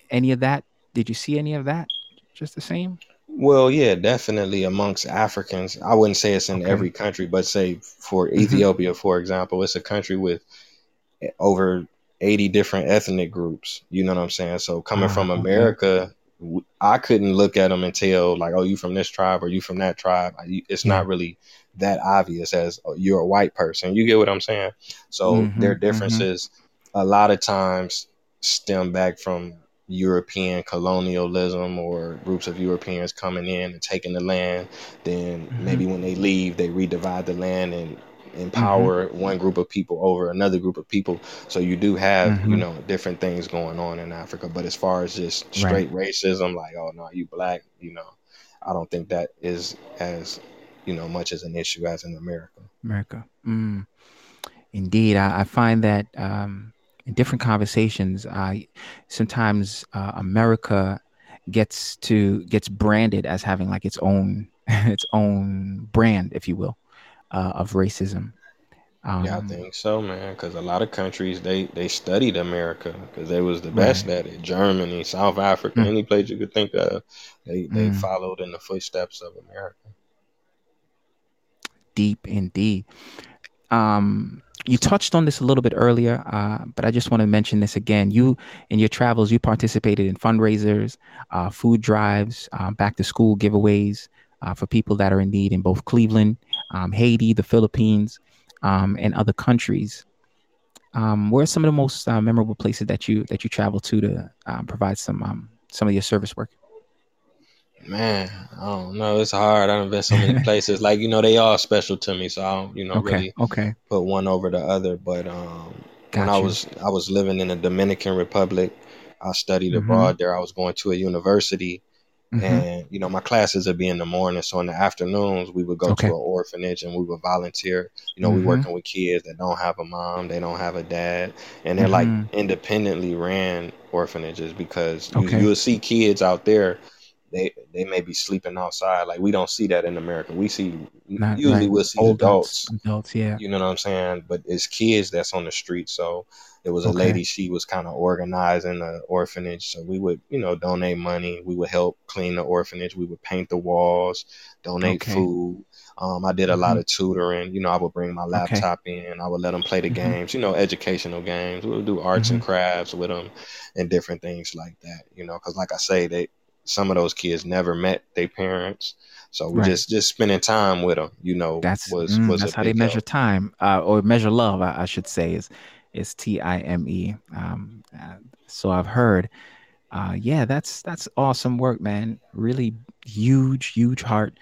Any of that? Did you see any of that? Just the same? Well, yeah, definitely amongst Africans. I wouldn't say it's in Okay. every country, but say for Mhm. Ethiopia, for example, it's a country with over 80 different ethnic groups. You know what I'm saying? So coming Ah, from okay. America, w- I couldn't look at them and tell like, oh, you from this tribe or you from that tribe. It's not really that obvious as oh, you're a white person. You get what I'm saying? So Mhm, their differences a lot of times stem back from European colonialism or groups of Europeans coming in and taking the land. Then Mhm. maybe when they leave, they redivide the land and Mm-hmm. empower one group of people over another group of people. So you do have, you Mhm. know, different things going on in Africa. But as far as just Right. straight racism, like, oh no, you black, you know, I don't think that is as, you know, much as an issue as in America. America. Mm. Indeed, I, I find that um, in different conversations, I sometimes uh, America gets to gets branded as having like its own its own brand, if you will, uh, of racism. Um, yeah, I um, think so, man. Because a lot of countries they they studied America because they was the best right. at it. Germany, South Africa, mm. any place you could think of, they they mm. followed in the footsteps of America. Deep indeed. Um, you touched on this a little bit earlier, uh, but I just want to mention this again. You, in your travels, you participated in fundraisers, uh, food drives, uh, back to school giveaways uh, for people that are in need in both Cleveland, um, Haiti, the Philippines um, and other countries. Um, where are some of the most uh, memorable places that you that you travel to to um, provide some um, some of your service work? Man, I don't know. It's hard. I've been so many places. like you know, they all special to me, so I don't you know okay, really okay. put one over the other. But um, when I was I was living in the Dominican Republic, I studied mm-hmm. abroad there. I was going to a university Mm-hmm. And you know, my classes would be in the morning, so in the afternoons we would go okay. to an orphanage and we would volunteer. You know, mm-hmm. we working with kids that don't have a mom, they don't have a dad, and they're mm-hmm. like independently ran orphanages because okay. you, will see kids out there. They they may be sleeping outside. Like we don't see that in America. We see Not, usually we'll see adults. Adults, yeah. You know what I'm saying? But it's kids that's on the street. So there was a okay. lady, she was kind of organizing the orphanage. So we would, you know, donate money. We would help clean the orphanage. We would paint the walls, donate okay. food. Um, I did a mm-hmm. lot of tutoring. You know, I would bring my laptop okay. in. I would let them play the mm-hmm. games, you know, educational games. We would do arts mm-hmm. and crafts with them and different things like that, you know, because like I say, they, some of those kids never met their parents. So right. just just spending time with them, you know, that's was, mm, was that's how they measure help. time uh, or measure love. I, I, should say is is T I M E. Um, uh, so I've heard. Uh, yeah, that's that's awesome work, man. Really huge, huge heart,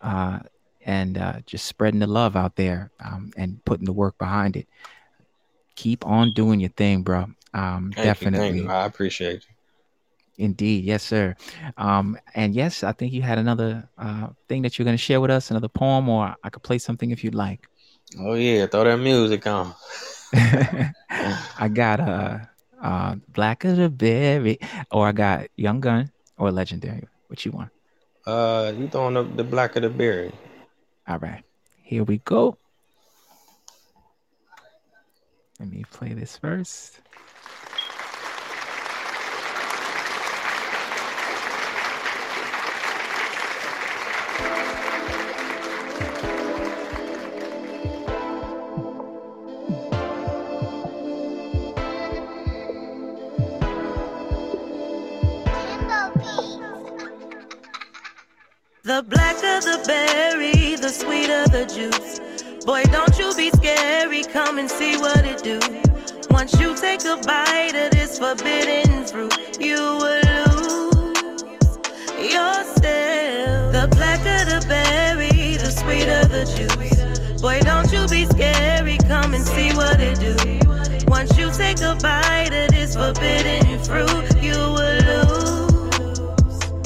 uh, and uh, just spreading the love out there um, and putting the work behind it. Keep on doing your thing, bro. Um, thank definitely. You, you. I appreciate you. Indeed, yes, sir. Um, and yes, I think you had another uh, thing that you're going to share with us, another poem, or I could play something if you'd like. Oh yeah, throw that music on. I got a uh, uh, Blacker the Berry, or I got Young Gun or Legendary. What you want? Uh, you throwing up the Blacker the Berry. All right, here we go. Let me play this first. The juice. Boy, don't you be scary, come and see what it do. Once you take a bite of this forbidden fruit, you will lose yourself. The blacker the berry, the sweeter the juice. Boy, don't you be scary, come and see what it do. Once you take a bite of this forbidden fruit, you will lose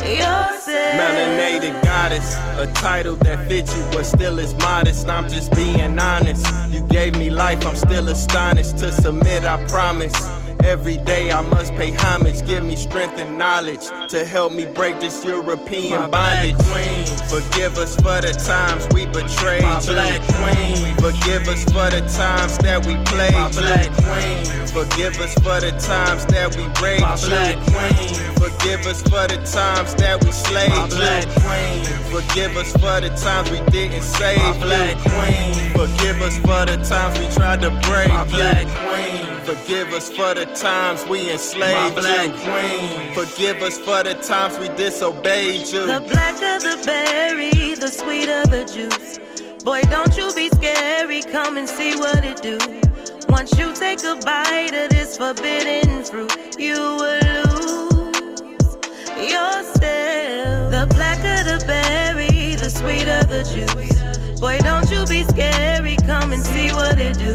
yourself. Melanated goddess. A title that fits you, but still is modest. I'm just being honest. You gave me life, I'm still astonished. To submit, I promise. Every day I must pay homage, give me strength and knowledge to help me break this European My bondage. Queen, forgive us for the times we betrayed My you. Black queen, forgive us for the times that we played My you. Black queen, forgive us for the times that we raped My black you. Queen, forgive us for the times that we slaved My black. Queen, forgive us for the times we didn't save My black. Queen, forgive us for the times we tried to break My black queen. Forgive us for the times we enslaved My black you. queen. Forgive us for the times we disobeyed you. The blacker the berry, the sweeter the juice. Boy, don't you be scary, come and see what it do. Once you take a bite of this forbidden fruit, you will lose yourself. The blacker the berry, the sweeter the juice. Boy, don't you be scary, come and see what it do.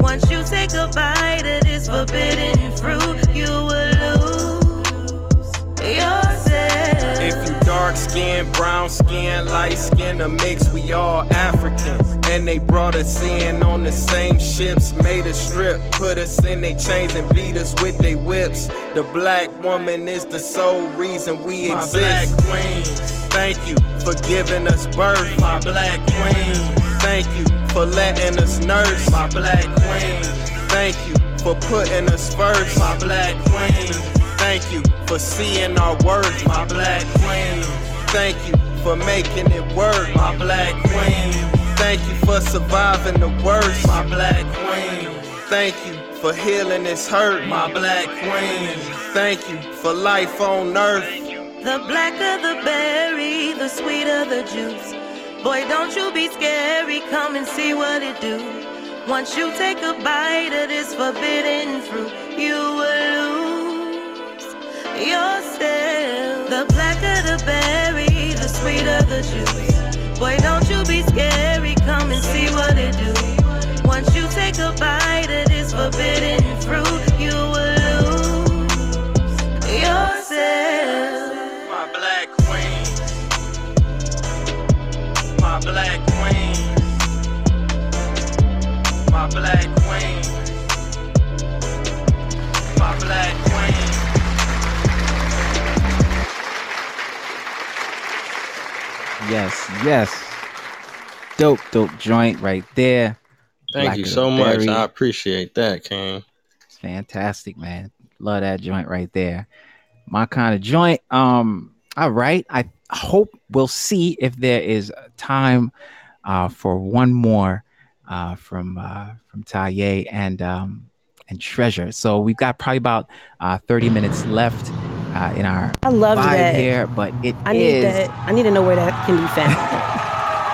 Once you take a bite of this forbidden fruit, you will dark skin, brown skin, light skin, a mix, we all Africans. And they brought us in on the same ships, made a strip, put us in their chains and beat us with their whips. The black woman is the sole reason we My exist. Black queen, thank you for giving us birth. My black queen, thank you for letting us nurse. My black queen, thank you for putting us first. My black queen, thank you for seeing our words, My black queen, thank you for making it work. My black queen. Thank you for surviving the worst, my black queen. Thank you for healing this hurt, my black queen. Thank you for life on earth. The blacker the berry, the sweeter the juice. Boy, don't you be scary, come and see what it do. Once you take a bite of this forbidden fruit, you will lose yourself. The blacker the berry, the sweeter the juice. Boy, don't you be scary, come and see what it do. Once you take a bite of this forbidden fruit, you will lose yourself. My black queen. My black queen. My black queen. My black Yes, yes. Dope, dope joint right there. Thank Black you so much. I appreciate that, King. It's fantastic, man. Love that joint right there. My kind of joint. Um, all right. I hope we'll see if there is time uh, for one more uh, from uh, from Taye and um, and Treasure. So we've got probably about uh, 30 minutes left uh, in our I love that here, but it I need that. I need to know where that can be found.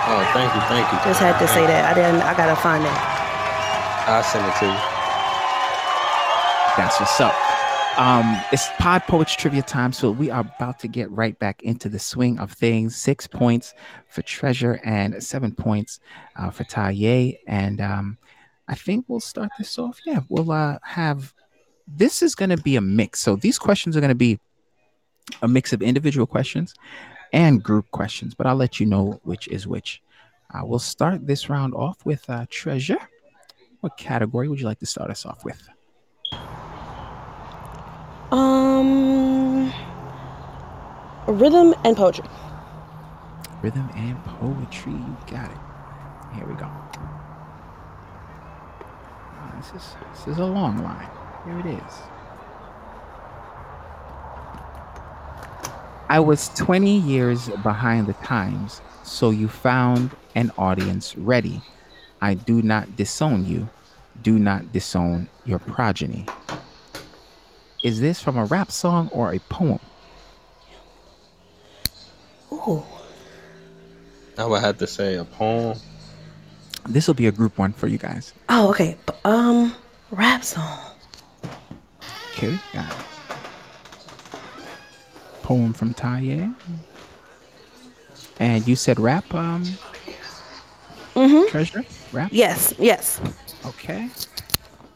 oh, thank you, thank you. Just had to say that. I didn't. I gotta find it. I'll send it to you. That's what's up. Um, it's Pod Poets Trivia time, so we are about to get right back into the swing of things. Six points for Treasure and seven points uh, for Taye. And um, I think we'll start this off. Yeah, we'll uh, have this is going to be a mix. So these questions are going to be a mix of individual questions and group questions, but I'll let you know which is which. Uh, we'll start this round off with uh, treasure. What category would you like to start us off with? Um, rhythm and poetry. Rhythm and poetry. You got it. Here we go. Oh, this is this is a long line. Here it is. I was 20 years behind the times, so you found an audience ready. I do not disown you. Do not disown your progeny. Is this from a rap song or a poem? Ooh. I would have to say a poem. This will be a group one for you guys. Oh, okay. Um, rap song. Okay, got it poem from Taye. And you said rap, um, mm-hmm. treasure rap. Yes, yes. Okay.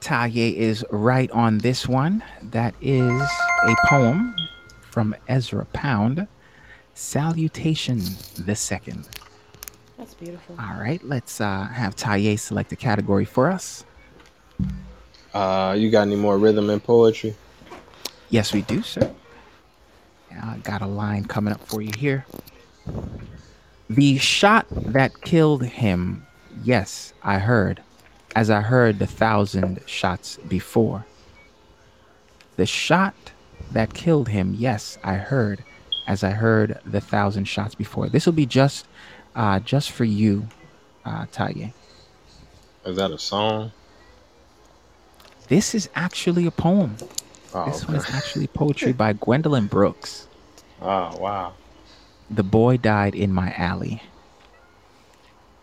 Taye is right on this one. That is a poem from Ezra Pound. Salutation the second. That's beautiful. All right, let's uh, have Taye select a category for us. Uh, you got any more rhythm and poetry? Yes, we do, sir. I got a line coming up for you here. The shot that killed him, yes, I heard, as I heard the thousand shots before. The shot that killed him, yes, I heard, as I heard the thousand shots before. This will be just, uh, just for you, uh, Taye. Is that a song? This is actually a poem. Oh, this okay. one is actually poetry by Gwendolyn Brooks. Oh, wow. The boy died in my alley.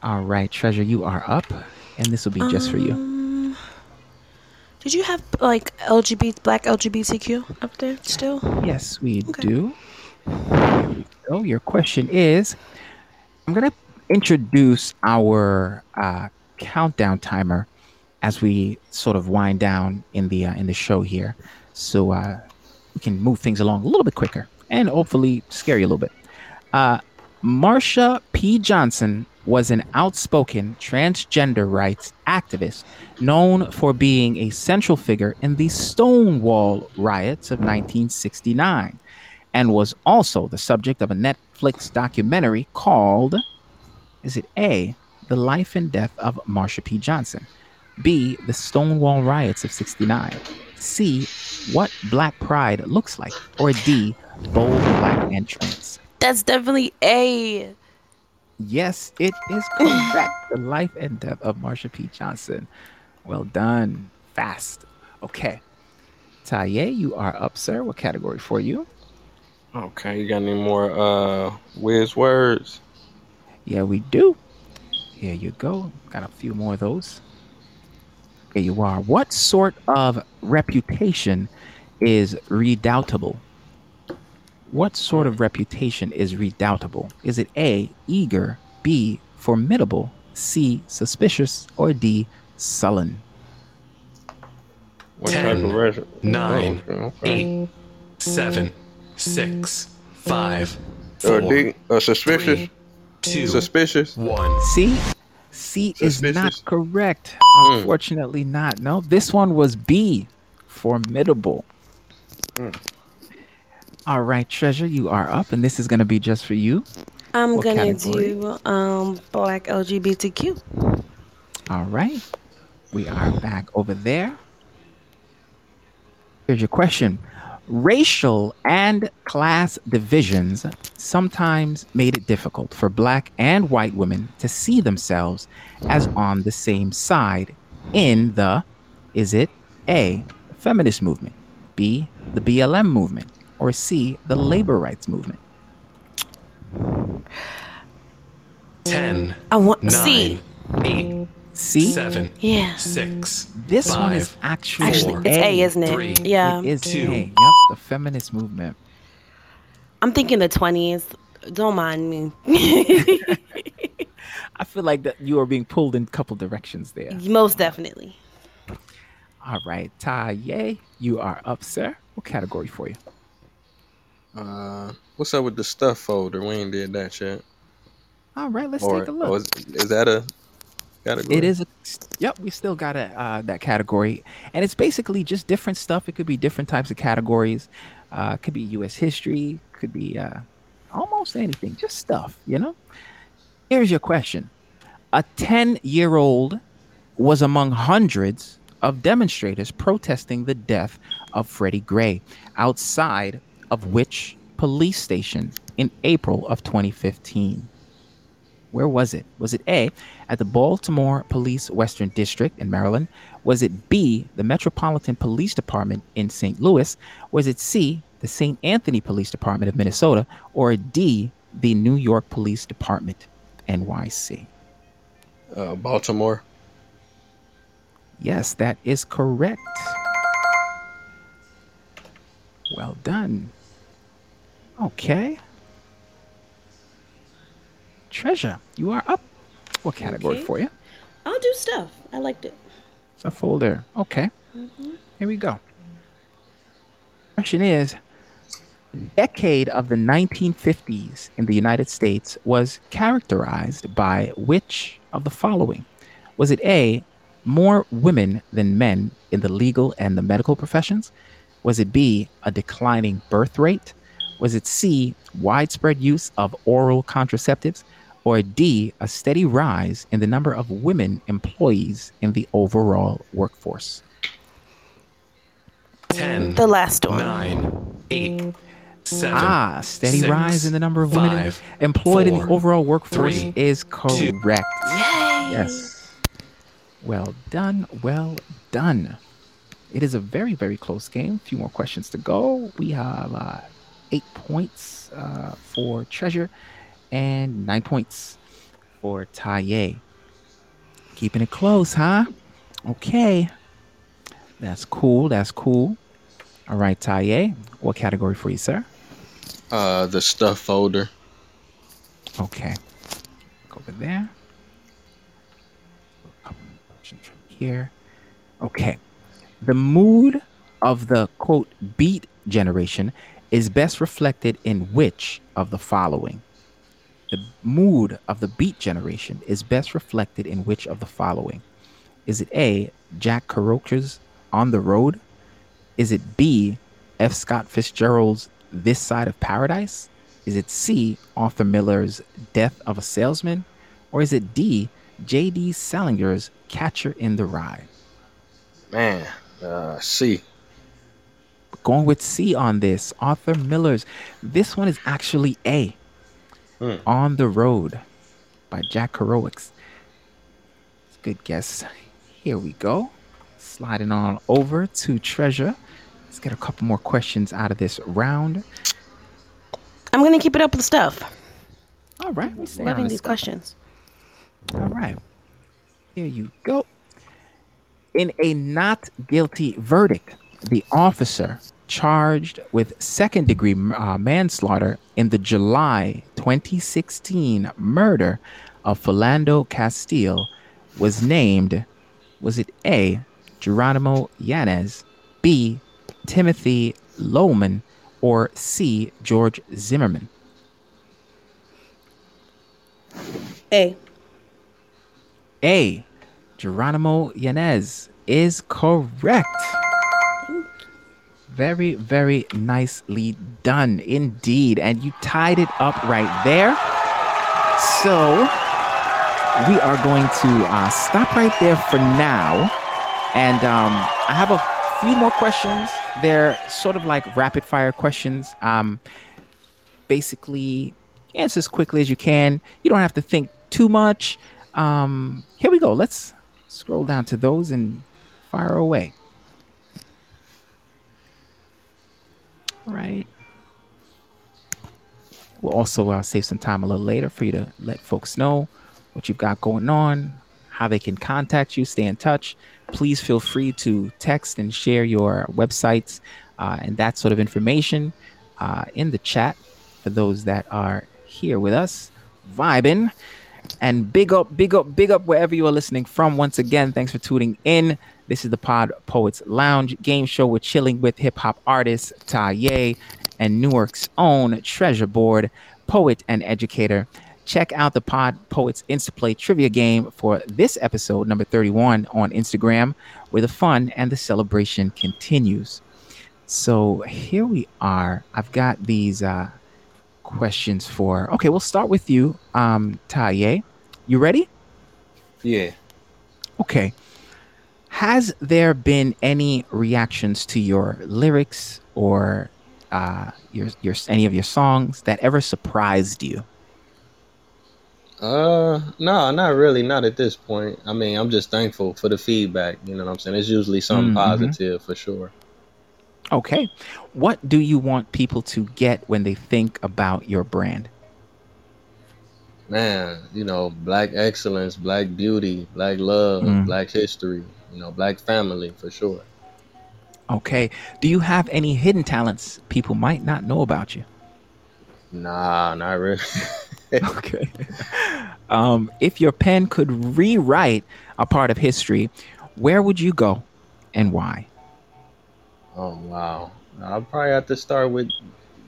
All right, Treasure, you are up, and this will be just um, for you. Um, did you have like LGBT, black LGBTQ up there still? Yes, we okay. do. So your question is, I'm gonna introduce our uh, countdown timer as we sort of wind down in the uh, in the show here, so uh, we can move things along a little bit quicker and hopefully scare you a little bit. Uh, Marsha P. Johnson was an outspoken transgender rights activist known for being a central figure in the Stonewall riots of 1969 and was also the subject of a Netflix documentary called Is it A, The Life and Death of Marsha P. Johnson? B, The Stonewall Riots of 69? C, What Black Pride Looks Like? Or D, Bold Black Entrance? That's definitely A. Yes, it is correct. the life and death of Marsha P. Johnson. Well done. Fast. Okay. Taye, you are up, sir. What category for you? Okay, you got any more uh whiz words? Yeah, we do. Here you go. Got a few more of those. Here you are. What sort of reputation is redoubtable? What sort of reputation is redoubtable? Is it A, eager, B, formidable, C, suspicious, or D, sullen? What Ten, type of res- nine, Oh, okay. eight, seven, six, five, Uh, D, uh, suspicious. three, two, Suspicious. one. C, C is not correct. Mm. Unfortunately, not. No, this one was B, formidable. Mm. All right, Treasure, you are up, and this is going to be just for you. I'm What gonna category? do um black LGBTQ. All right. We are back over there. Here's your question. Racial and class divisions sometimes made it difficult for black and white women to see themselves as on the same side in the, is it A, feminist movement, B, the BLM movement, or C, the labor rights movement? 10, I want, C. 8, See? Seven. Yeah. Six. This five, one is actually, actually it's A, isn't it? Three, yeah. It is two. A. Yep, the feminist movement. I'm thinking the 20s. Don't mind me. I feel like that you are being pulled in a couple directions there. Most definitely. All right, Taye, you are up, sir. What category for you? Uh, what's up with the stuff folder? We ain't did that yet. All right, let's or, take a look. Is, is, that a category? It is a yep. We still got a uh, that category, and it's basically just different stuff. It could be different types of categories. Uh, could be U.S. history. Could be uh, almost anything. Just stuff, you know. Here's your question: A ten-year-old was among hundreds of demonstrators protesting the death of Freddie Gray outside of which police station in April of 2015? Where was it? Was it A, at the Baltimore Police Western District in Maryland? Was it B, the Metropolitan Police Department in St. Louis? Was it C, the St. Anthony Police Department of Minnesota? Or D, the New York Police Department, NYC? uh, Baltimore. Yes, that is correct. Well done. Okay. Treasure, you are up. What category Okay. for you? I'll do stuff. I liked it. It's a folder. Okay. Mm-hmm. Here we go. Question is the decade of the 1950s in the United States was characterized by which of the following? Was it A, more women than men in the legal and the medical professions? Was it B, a declining birth rate? Was it C, widespread use of oral contraceptives? Or D, a steady rise in the number of women employees in the overall workforce? ten, The last one. 9. 8. Seven, Ah, steady six, rise in the number of women five, employed in the overall workforce three, is correct. Yay. Yes. Well done. Well done. It is a very, very close game. A few more questions to go. We have uh, eight points uh, for Treasure and nine points for Taye. Keeping it close, huh? Okay. That's cool. That's cool. All right, Taye. What category for you, sir? Uh, the stuff folder. Okay. Go over there. Here. Okay. The mood of the quote beat generation is best reflected in which of the following? The mood of the beat generation is best reflected in which of the following? Is it A, Jack Kerouac's On the Road? Is it B, F. Scott Fitzgerald's This Side of Paradise? Is it C, Arthur Miller's Death of a Salesman? Or is it D, J.D. Salinger's Catcher in the Rye? Man, uh, C. Going with C on this, Arthur Miller's. This one is actually A. Hmm. On the Road by Jack Kerouac's. It's a good guess. Here we go. Sliding on over to Treasure. Let's get a couple more questions out of this round. I'm gonna keep it up with stuff. All right. we stay on Loving these stuff. questions. All right. Here you go. In a not guilty verdict, the officer charged with second degree uh, manslaughter in the July 2016 murder of Philando Castile was named was it A. Geronimo Yanez, B. Timothy Lohman, or C. George Zimmerman? A. A. Geronimo Yanez is correct. Very, very nicely done indeed. And you tied it up right there. So we are going to uh, stop right there for now. And um, I have a few more questions. They're sort of like rapid fire questions. Um, basically, answer as quickly as you can. You don't have to think too much. Um, here we go. Let's scroll down to those and fire away. Right. We'll also uh, save some time a little later for you to let folks know what you've got going on, how they can contact you, stay in touch. Please feel free to text and share your websites uh, and that sort of information uh, in the chat for those that are here with us, vibing. And big up, big up, big up wherever you are listening from. Once again, thanks for tuning in. This is the Pod Poets Lounge game show. We're chilling with hip hop artist Taye and Newark's own Treasure Borde, poet and educator. Check out the Pod Poets Instaplay trivia game for this episode, number 31, on Instagram, where the fun and the celebration continues. So here we are. I've got these uh, questions for. Okay, we'll start with you, um, Taye. You ready? Yeah. Okay. Has there been any reactions to your lyrics or uh, your your any of your songs that ever surprised you? Uh, no, not really. Not at this point. I mean, I'm just thankful for the feedback. You know what I'm saying? It's usually something Mhm. positive for sure. Okay. What do you want people to get when they think about your brand? Man, you know, black excellence, black beauty, black love, Mm. black history. You know, black family for sure. Okay. Do you have any hidden talents people might not know about you? Nah, not really. okay. Um, if your pen could rewrite a part of history, where would you go and why? Oh wow. I'll probably have to start with,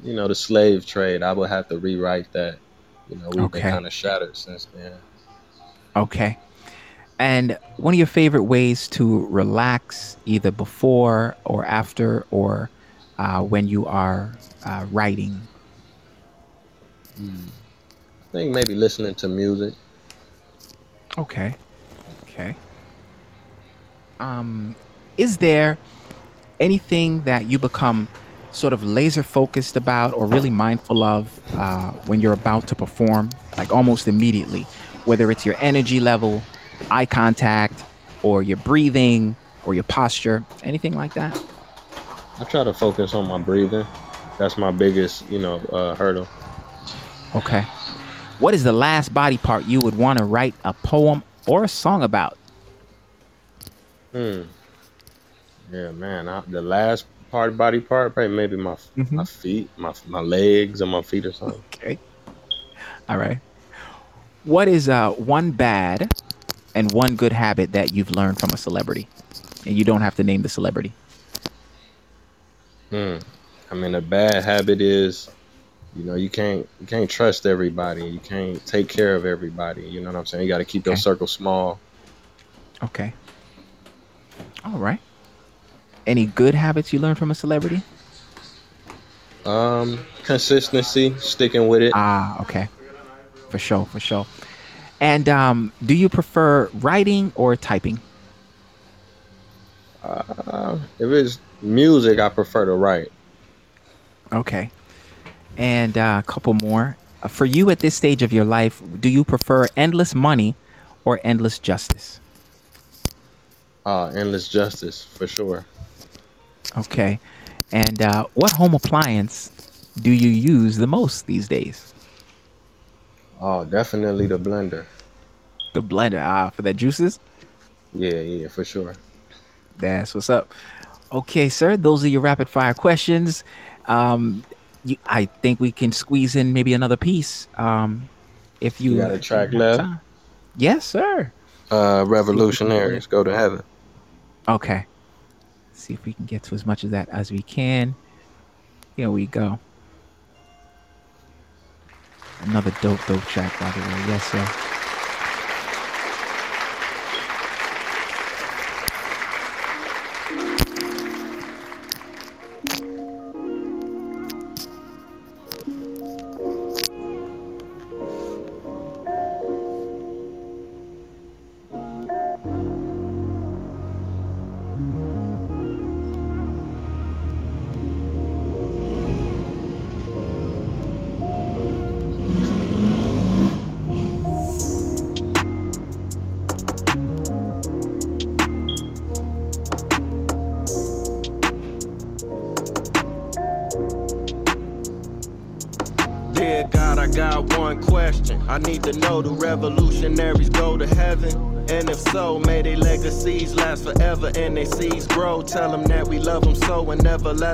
you know, the slave trade. I would have to rewrite that. You know, we've Okay. been kind of shattered since then. Okay. And one of your favorite ways to relax, either before or after, or uh, when you are uh, writing? I think maybe listening to music. Okay. Okay. Um, is there anything that you become sort of laser focused about or really mindful of uh, when you're about to perform, like almost immediately, whether it's your energy level, eye contact, or your breathing, or your posture, anything like that? I try to focus on my breathing. That's my biggest, you know, uh, hurdle. Okay. What is the last body part you would want to write a poem or a song about? Hmm. Yeah, man. I, the last part, body part, probably maybe my my feet, my my legs, or my feet or something. Okay. All right. What is uh, one bad and one good habit that you've learned from a celebrity? And you don't have to name the celebrity. Hmm. I mean, a bad habit is you know, you can't you can't trust everybody. You can't take care of everybody. You know what I'm saying? You got to keep your Okay. circle small. Okay. All right. Any good habits you learned from a celebrity? Um, consistency, sticking with it. Ah, okay. For sure, for sure. And um, do you prefer writing or typing? Uh, if it's music, I prefer to write. Okay. And uh, a couple more. Uh, For you at this stage of your life, do you prefer endless money or endless justice? Uh, endless justice for sure. Okay. And uh, what home appliance do you use the most these days? Oh, definitely the blender. The blender, ah, for the juices? Yeah, yeah, for sure. That's what's up. Okay, sir. Those are your rapid fire questions. Um, you, I think we can squeeze in maybe another piece. Um, if you, You got a track left? time. Yes, sir. Uh, revolutionaries go to heaven. Okay. see if we can get to as much of that as we can. Here we go. Another dope, dope track, by the way. Yes, sir.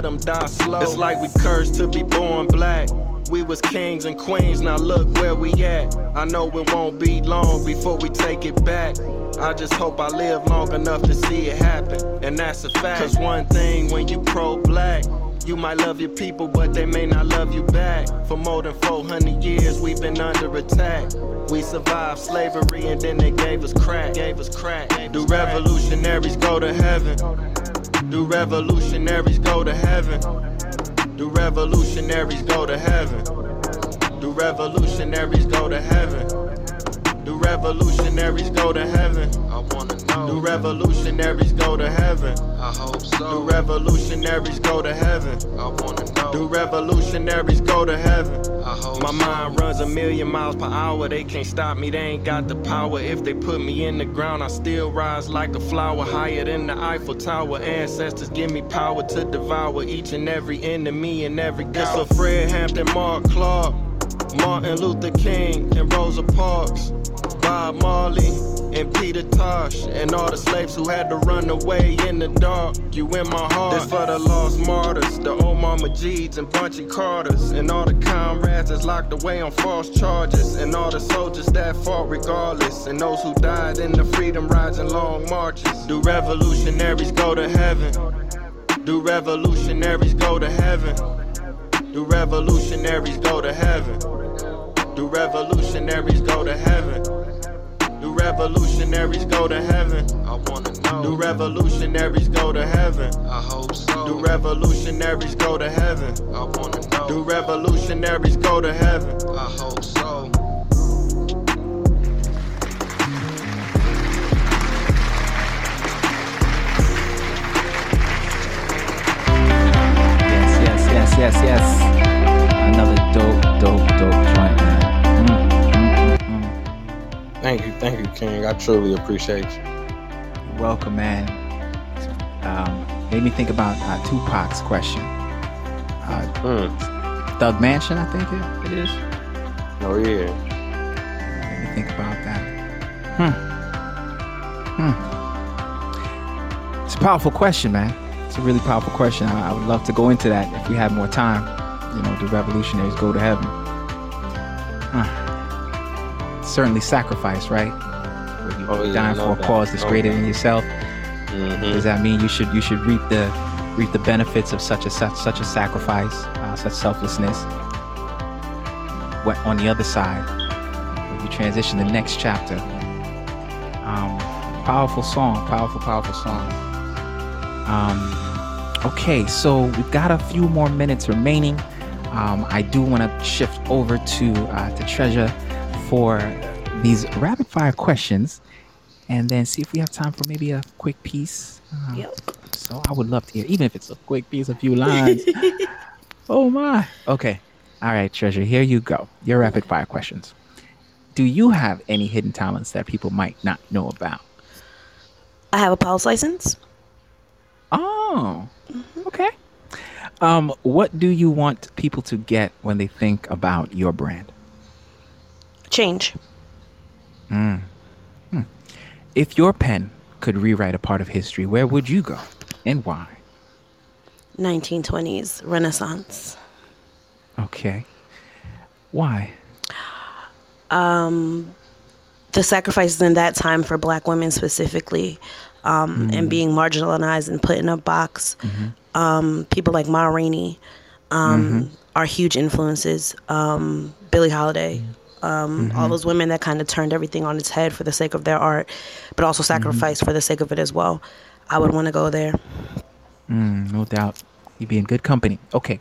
Them die slow. It's like we cursed to be born black. We was kings and queens, now look where we at. I know it won't be long before we take it back. I just hope I live long enough to see it happen. And that's a fact. Cause one thing when you pro black, you might love your people, but they may not love you back. For more than 400 years, we've been under attack. We survived slavery and then they gave us crack. Gave us crack. Do revolutionaries go to heaven? Do revolutionaries go to heaven? Do revolutionaries go to heaven? Do revolutionaries go to heaven? Do revolutionaries go to heaven? I wanna know. Do revolutionaries go to heaven? I hope so. Do revolutionaries go to heaven? I wanna know. Do revolutionaries go to heaven? My mind runs a million miles per hour. They can't stop me. They ain't got the power. If they put me in the ground, I still rise like a flower higher than the Eiffel Tower. Ancestors give me power to devour each and every enemy and every coward. It's a Fred Hampton, Mark Clark. Martin Luther King and Rosa Parks, Bob Marley and Peter Tosh, and all the slaves who had to run away in the dark. You in my heart. This for the lost martyrs, the old mama Majeeds and Bunchy Carters, and all the comrades that's locked away on false charges, and all the soldiers that fought regardless, and those who died in the freedom rides and long marches. Do revolutionaries go to heaven? Do revolutionaries go to heaven? Do revolutionaries go to heaven? Do revolutionaries go to heaven? Do revolutionaries go to heaven? I wanna know. Do revolutionaries go to heaven? I hope so. Do revolutionaries go to heaven? I wanna know. Do revolutionaries go to heaven? I hope so. Yes, yes, yes, yes, yes. Thank you, thank you, King. I truly appreciate you. Welcome, man. Um, made me think about uh, Tupac's question. Uh, Mm. Thug Mansion, I think it, it is. Oh yeah. Made me think about that. Hmm. Hmm. It's a powerful question, man. It's a really powerful question. I, I would love to go into that if we had more time. You know, do revolutionaries go to heaven? Huh. Certainly sacrifice, right? Where you Oh, dying for a doubt, cause that's no greater than yourself. Mhm. Does that mean you should you should reap the reap the benefits of such a such such a sacrifice, uh, such selflessness? went on the other side. We transition the next chapter. Um, powerful song, powerful, powerful song. Um, okay, so we've got a few more minutes remaining. Um, I do want to shift over to uh, to Treasure for these rapid fire questions, and then see if we have time for maybe a quick piece. Uh, Yep. So I would love to hear, even if it's a quick piece, a few lines. oh my. Okay. All right, Treasure. Here you go. Your rapid fire questions. Do you have any hidden talents that people might not know about? I have a pulse license. Oh, okay. Um, what do you want people to get when they think about your brand? Change. Mm. Hmm. If your pen could rewrite a part of history, where would you go and why? 1920s Renaissance. Okay. Why? Um, the sacrifices in that time for Black women specifically, um, and being marginalized and put in a box. Um, people like Ma Rainey um, are huge influences. Um, Billie Holiday. Um, All those women that kind of turned everything on its head for the sake of their art, but also sacrificed for the sake of it as well. I would want to go there. Mm, no doubt. You'd be in good company. Okay.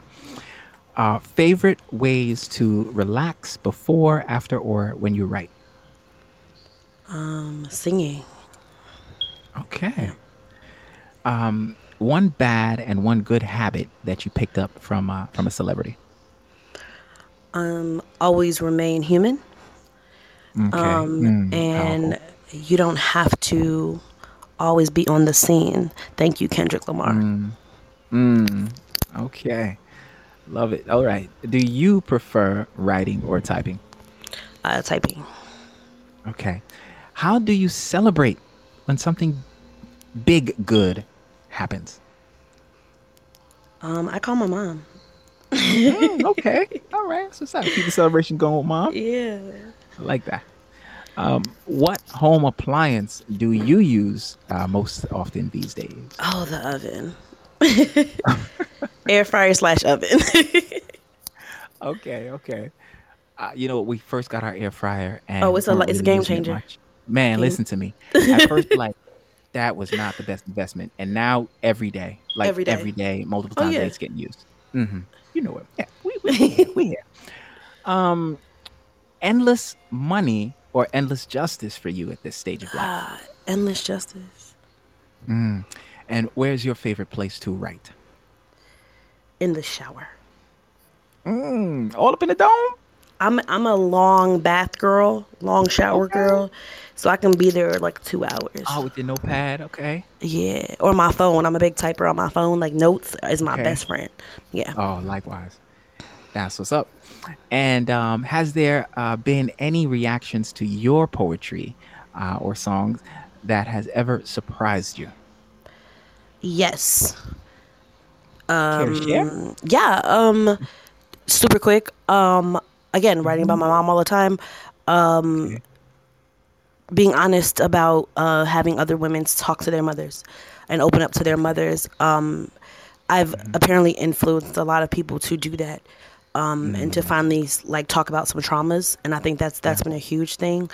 Uh, favorite ways to relax before, after, or when you write? Um, singing. Okay. Um, one bad and one good habit that you picked up from uh, from a celebrity. Um, always remain human. Okay. um, Mm, and powerful. you don't have to always be on the scene. Thank you, Kendrick Lamar. Mm, okay. Love it. All right. Do you prefer writing or typing? Uh, typing. Okay. How do you celebrate when something big good happens? Um, I call my mom. Mm, okay. All right. So, so keep the celebration going with mom. Yeah. I like that. Um, what home appliance do you use uh, most often these days? Oh, the oven. Air fryer slash oven. Okay, okay. Uh, you know, we first got our air fryer, and Oh, it's a it's a game changer. Man, Game- listen to me. At first, like that was not the best investment, and now every day, like Every day. every day, multiple Oh, times a yeah. it's getting used. hmm You know what? Yeah, we we here, we here. Um, endless money or endless justice for you at this stage of life. Ah, endless justice. Mm. And where's your favorite place to write? In the shower. Mm, all up in the dome. I'm I'm a long bath girl, long shower girl, so I can be there like two hours. Oh, with your notepad. Okay. Yeah, or my phone. I'm a big typer on my phone. Like notes is my Okay. best friend. Yeah. Oh, likewise. That's what's up. And um, has there uh, been any reactions to your poetry uh, or songs that has ever surprised you? Yes. Care to share? Um, yeah. Um, super quick. Um, again, writing about my mom all the time. Um, being honest about uh, having other women talk to their mothers and open up to their mothers. Um, I've apparently influenced a lot of people to do that. Um, and to finally like talk about some traumas, and I think that's that's been a huge thing,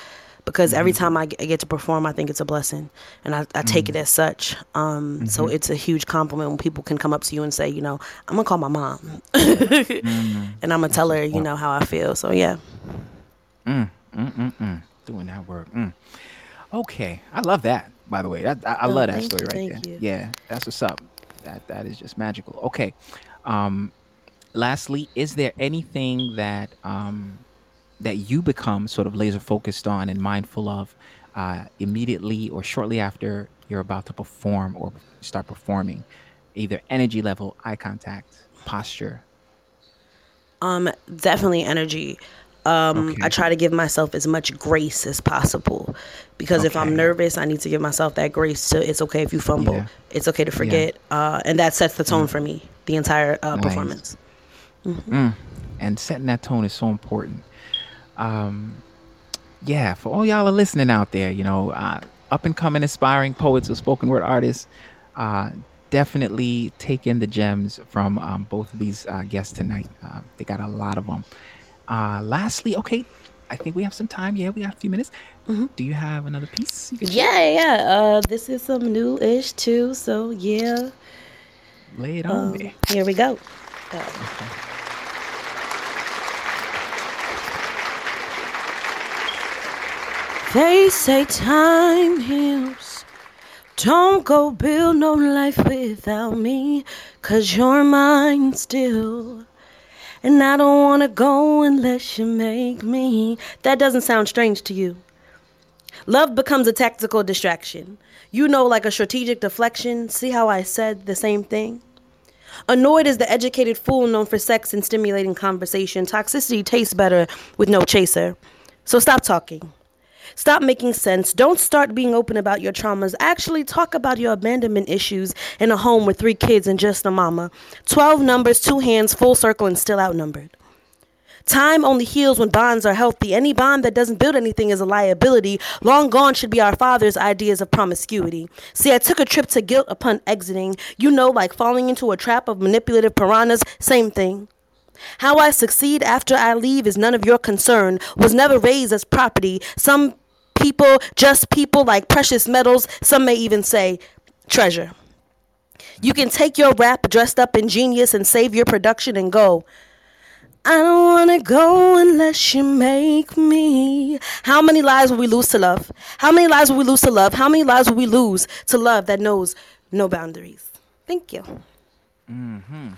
because every time I get, I get to perform, I think it's a blessing, and I, I take it as such. Um, So it's a huge compliment when people can come up to you and say, you know, I'm gonna call my mom, and I'm gonna tell her, you know, how I feel. So yeah, Mm, mm, mm, mm. Doing that work. Mm. Okay, I love that. By the way, that, I, I Oh, love that story you, right thank there. you. Yeah, that's what's up. That that is just magical. Okay. Um, lastly, is there anything that um, that you become sort of laser focused on and mindful of uh, immediately or shortly after you're about to perform or start performing? Either energy level, eye contact, posture. um, definitely energy. Um, Okay. I try to give myself as much grace as possible, because if I'm nervous, I need to give myself that grace. To it's okay if you fumble. Yeah. It's okay to forget, uh, and that sets the tone for me the entire uh, Nice. performance. Mm. And setting that tone is so important. Um, yeah, for all y'all are listening out there, you know, uh, up and coming aspiring poets or spoken word artists, uh, definitely take in the gems from um, both of these uh, guests tonight. Uh, they got a lot of them. uh, lastly, okay, I think we have some time. Yeah, we have a few minutes. Mhm. Do you have another piece? you could Yeah, yeah. Uh, this is some new-ish too. So yeah. Lay it on Um, me. here we go. Uh, They say time heals. Don't go build no life without me, cause you're mine still. And I don't wanna go unless you make me. That doesn't sound strange to you. Love becomes a tactical distraction. You know, like a strategic deflection. See how I said the same thing? Annoyed is the educated fool known for sex and stimulating conversation. Toxicity tastes better with no chaser. So stop talking. Stop making sense. Don't start being open about your traumas. Actually, talk about your abandonment issues in a home with three kids and just a mama. 12 numbers, two hands, full circle, and still outnumbered. Time only heals when bonds are healthy. Any bond that doesn't build anything is a liability. Long gone should be our father's ideas of promiscuity. See, I took a trip to guilt upon exiting. You know, like falling into a trap of manipulative piranhas, same thing. How I succeed after I leave is none of your concern. Was never raised as property. Some people, just people like precious metals, some may even say treasure. You can take your rap dressed up in genius and save your production and go. I don't wanna go unless you make me. How many lives will we lose to love? How many lives will we lose to love? How many lives will we lose to love that knows no boundaries? Thank you. Mm-hmm.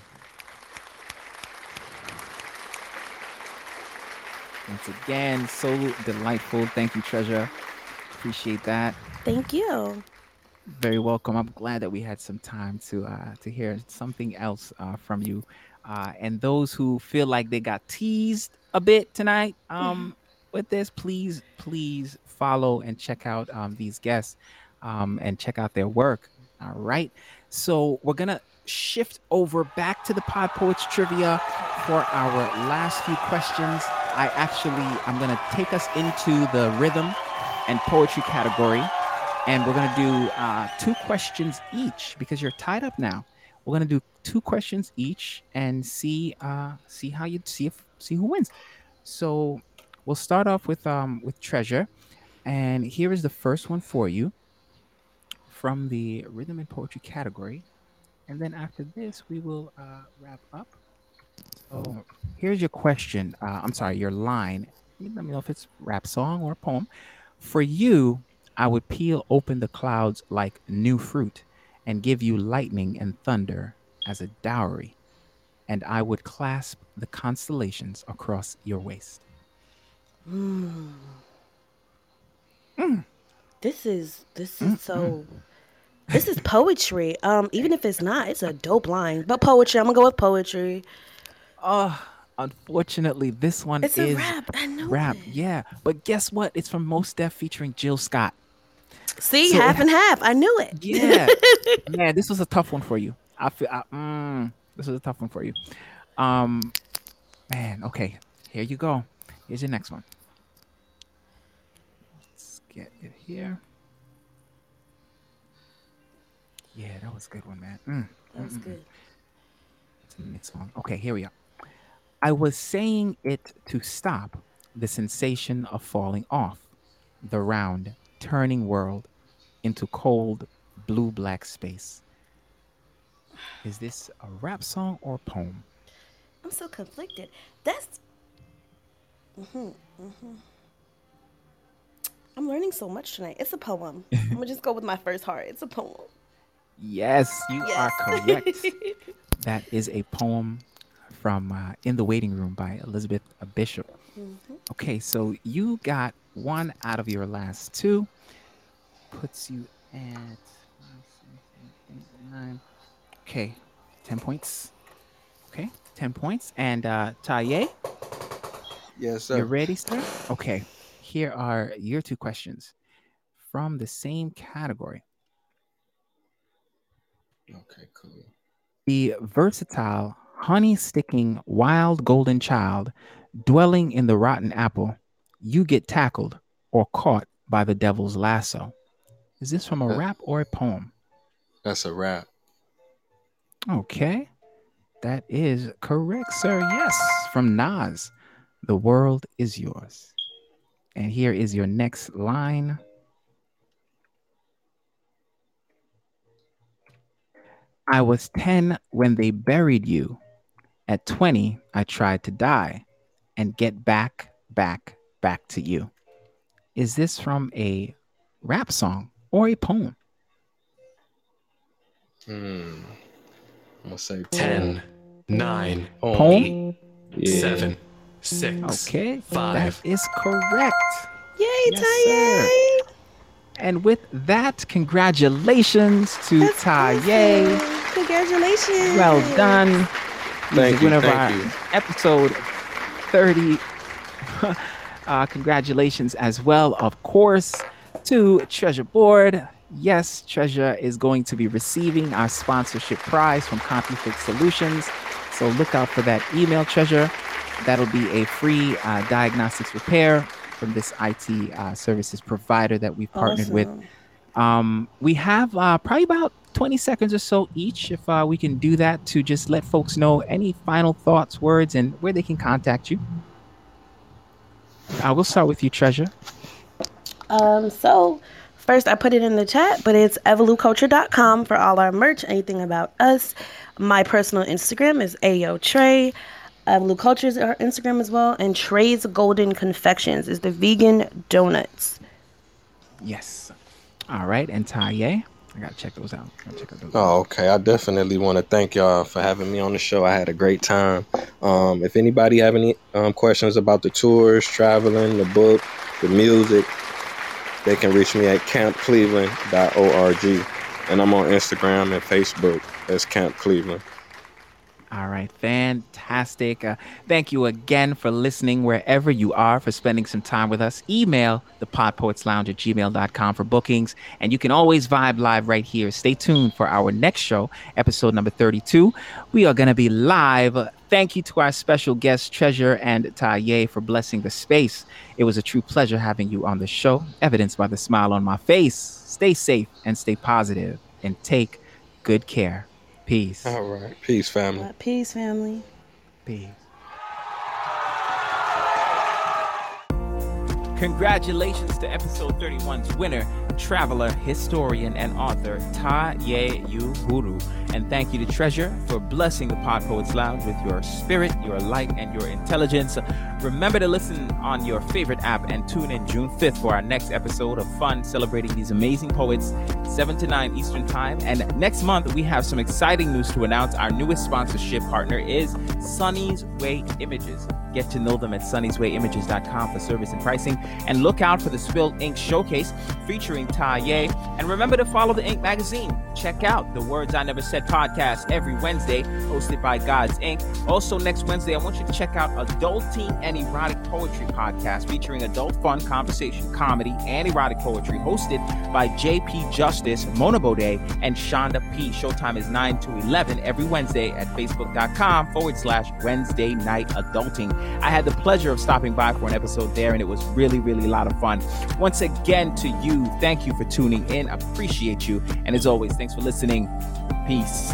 Once again, so delightful. Thank you, Treasure. Appreciate that. Thank you. Very welcome. I'm glad that we had some time to uh, to hear something else uh, from you. Uh, and those who feel like they got teased a bit tonight um, with this, please, please follow and check out um, these guests um, and check out their work. All right. So we're gonna shift over back to the Pod Poets trivia for our last few questions. I actually I'm gonna take us into the rhythm and poetry category, and we're gonna do uh, two questions each because you're tied up now. We're gonna do two questions each and see uh, see how you see if see who wins. So we'll start off with um with treasure, and here is the first one for you from the rhythm and poetry category. And then after this, we will uh, wrap up. So here's your question. Uh, I'm sorry, your line. Let me know if it's rap song or poem. For you, I would peel open the clouds like new fruit and give you lightning and thunder as a dowry. And I would clasp the constellations across your waist. This is this is so this is poetry. Um, even if it's not, it's a dope line. But poetry, I'm gonna go with poetry. Oh, unfortunately, this one It's a is rap. I know. rap. it. Yeah, but guess what? It's from Mos Def featuring Jill Scott. See, So- half and half. I knew it. Yeah, man, this was a tough one for you. I feel I, mm, this was a tough one for you. Um, man, okay, here you go. Here's your next one. Let's get it here. Yeah, that was a good one, man. Mm. That was good. It's next one. Okay, here we are. I was saying it to stop the sensation of falling off the round, turning world into cold, blue black space. Is this a rap song or poem? I'm so conflicted. That's. hmm hmm I'm learning so much tonight. It's a poem. I'm gonna just go with my first heart. It's a poem. Yes, you Yes. are correct. that is a poem from uh, In the Waiting Room by Elizabeth Bishop. Mhm. Okay, so you got one out of your last two. Puts you at five, six, seven, eight, nine. Okay, 10 points. Okay, 10 points. And uh, Taye, Yes, sir. you sir. ready, sir? Okay, here are your two questions from the same category. Okay, cool. The versatile, honey sticking, wild golden child dwelling in the rotten apple, you get tackled or caught by the devil's lasso. Is this from a Uh, rap or a poem? That's a rap. Okay. That is correct, sir. Yes, from Nas. The world is yours. And here is your next line. I was 10 when they buried you. At 20, I tried to die and get back, back, back to you. Is this from a rap song or a poem? Hmm. I'm gonna say 10, 9, Poem? 8, 7, 6, Okay, 5. that is correct. Yay, Yes, Taye! And with that, congratulations to That's Taye. awesome. Congratulations. Well done. He's Thank you, winner thank our you. episode 30. uh, congratulations as well, of course, to Treasure Borde. Yes, Treasure is going to be receiving our sponsorship prize from CompuFix Solutions. So look out for that email, Treasure. That'll be a free uh, diagnostics repair from this IT uh, services provider that we've partnered with. Um, we have uh, probably about 20 seconds or so each, if uh, we can do that, to just let folks know any final thoughts, words, and where they can contact you. Uh, we'll start with you, Treasure. Um, so first I put it in the chat, but it's evoluculture.com for all our merch, anything about us. My personal Instagram is Ayo Trey. EvoluCulture is our Instagram as well, and Trey's Golden Confections is the vegan donuts. Yes. All right, and Taye. I gotta check those out. Check out those Oh, okay. I definitely want to thank y'all for having me on the show. I had a great time. Um, if anybody have any um, questions about the tours, traveling, the book, the music, they can reach me at campcleveland.org. And I'm on Instagram and Facebook as Camp Cleveland. All right, fantastic. Uh, thank you again for listening wherever you are, for spending some time with us. Email the podpoetslounge at gmail.com for bookings, and you can always vibe live right here. Stay tuned for our next show, episode number 32. We are going to be live. Thank you to our special guests, Treasure and Taye, for blessing the space. It was a true pleasure having you on the show, evidenced by the smile on my face. Stay safe and stay positive, and take good care. Peace. All right. Peace, family. Peace, family. Peace. Congratulations to episode 31's winner, traveler, historian, and author Taye Uhuru. And thank you to Treasure for blessing the Pod Poets Lounge with your spirit, your light, and your intelligence. Remember to listen on your favorite app and tune in June 5th for our next episode of fun celebrating these amazing poets, 7 to 9 Eastern Time. And next month, we have some exciting news to announce. Our newest sponsorship partner is Sunny's Way Images. Get to know them at sunnyswayimages.com for service and pricing. And look out for the Spilled Ink Showcase featuring Taye. And remember to follow the Ink magazine. Check out the Words I Never Said podcast every Wednesday, hosted by God's Ink. Also, next Wednesday, I want you to check out Adulting and Erotic Poetry podcast featuring adult fun, conversation, comedy, and erotic poetry, hosted by JP Justice, Mona Bode, and Shonda P. Showtime is 9 to 11 every Wednesday at facebook.com forward slash Wednesday Night Adulting. I had the pleasure of stopping by for an episode there, and it was really, really a lot of fun. Once again, to you, thank you for tuning in. I appreciate you. And as always, thanks for listening. Peace.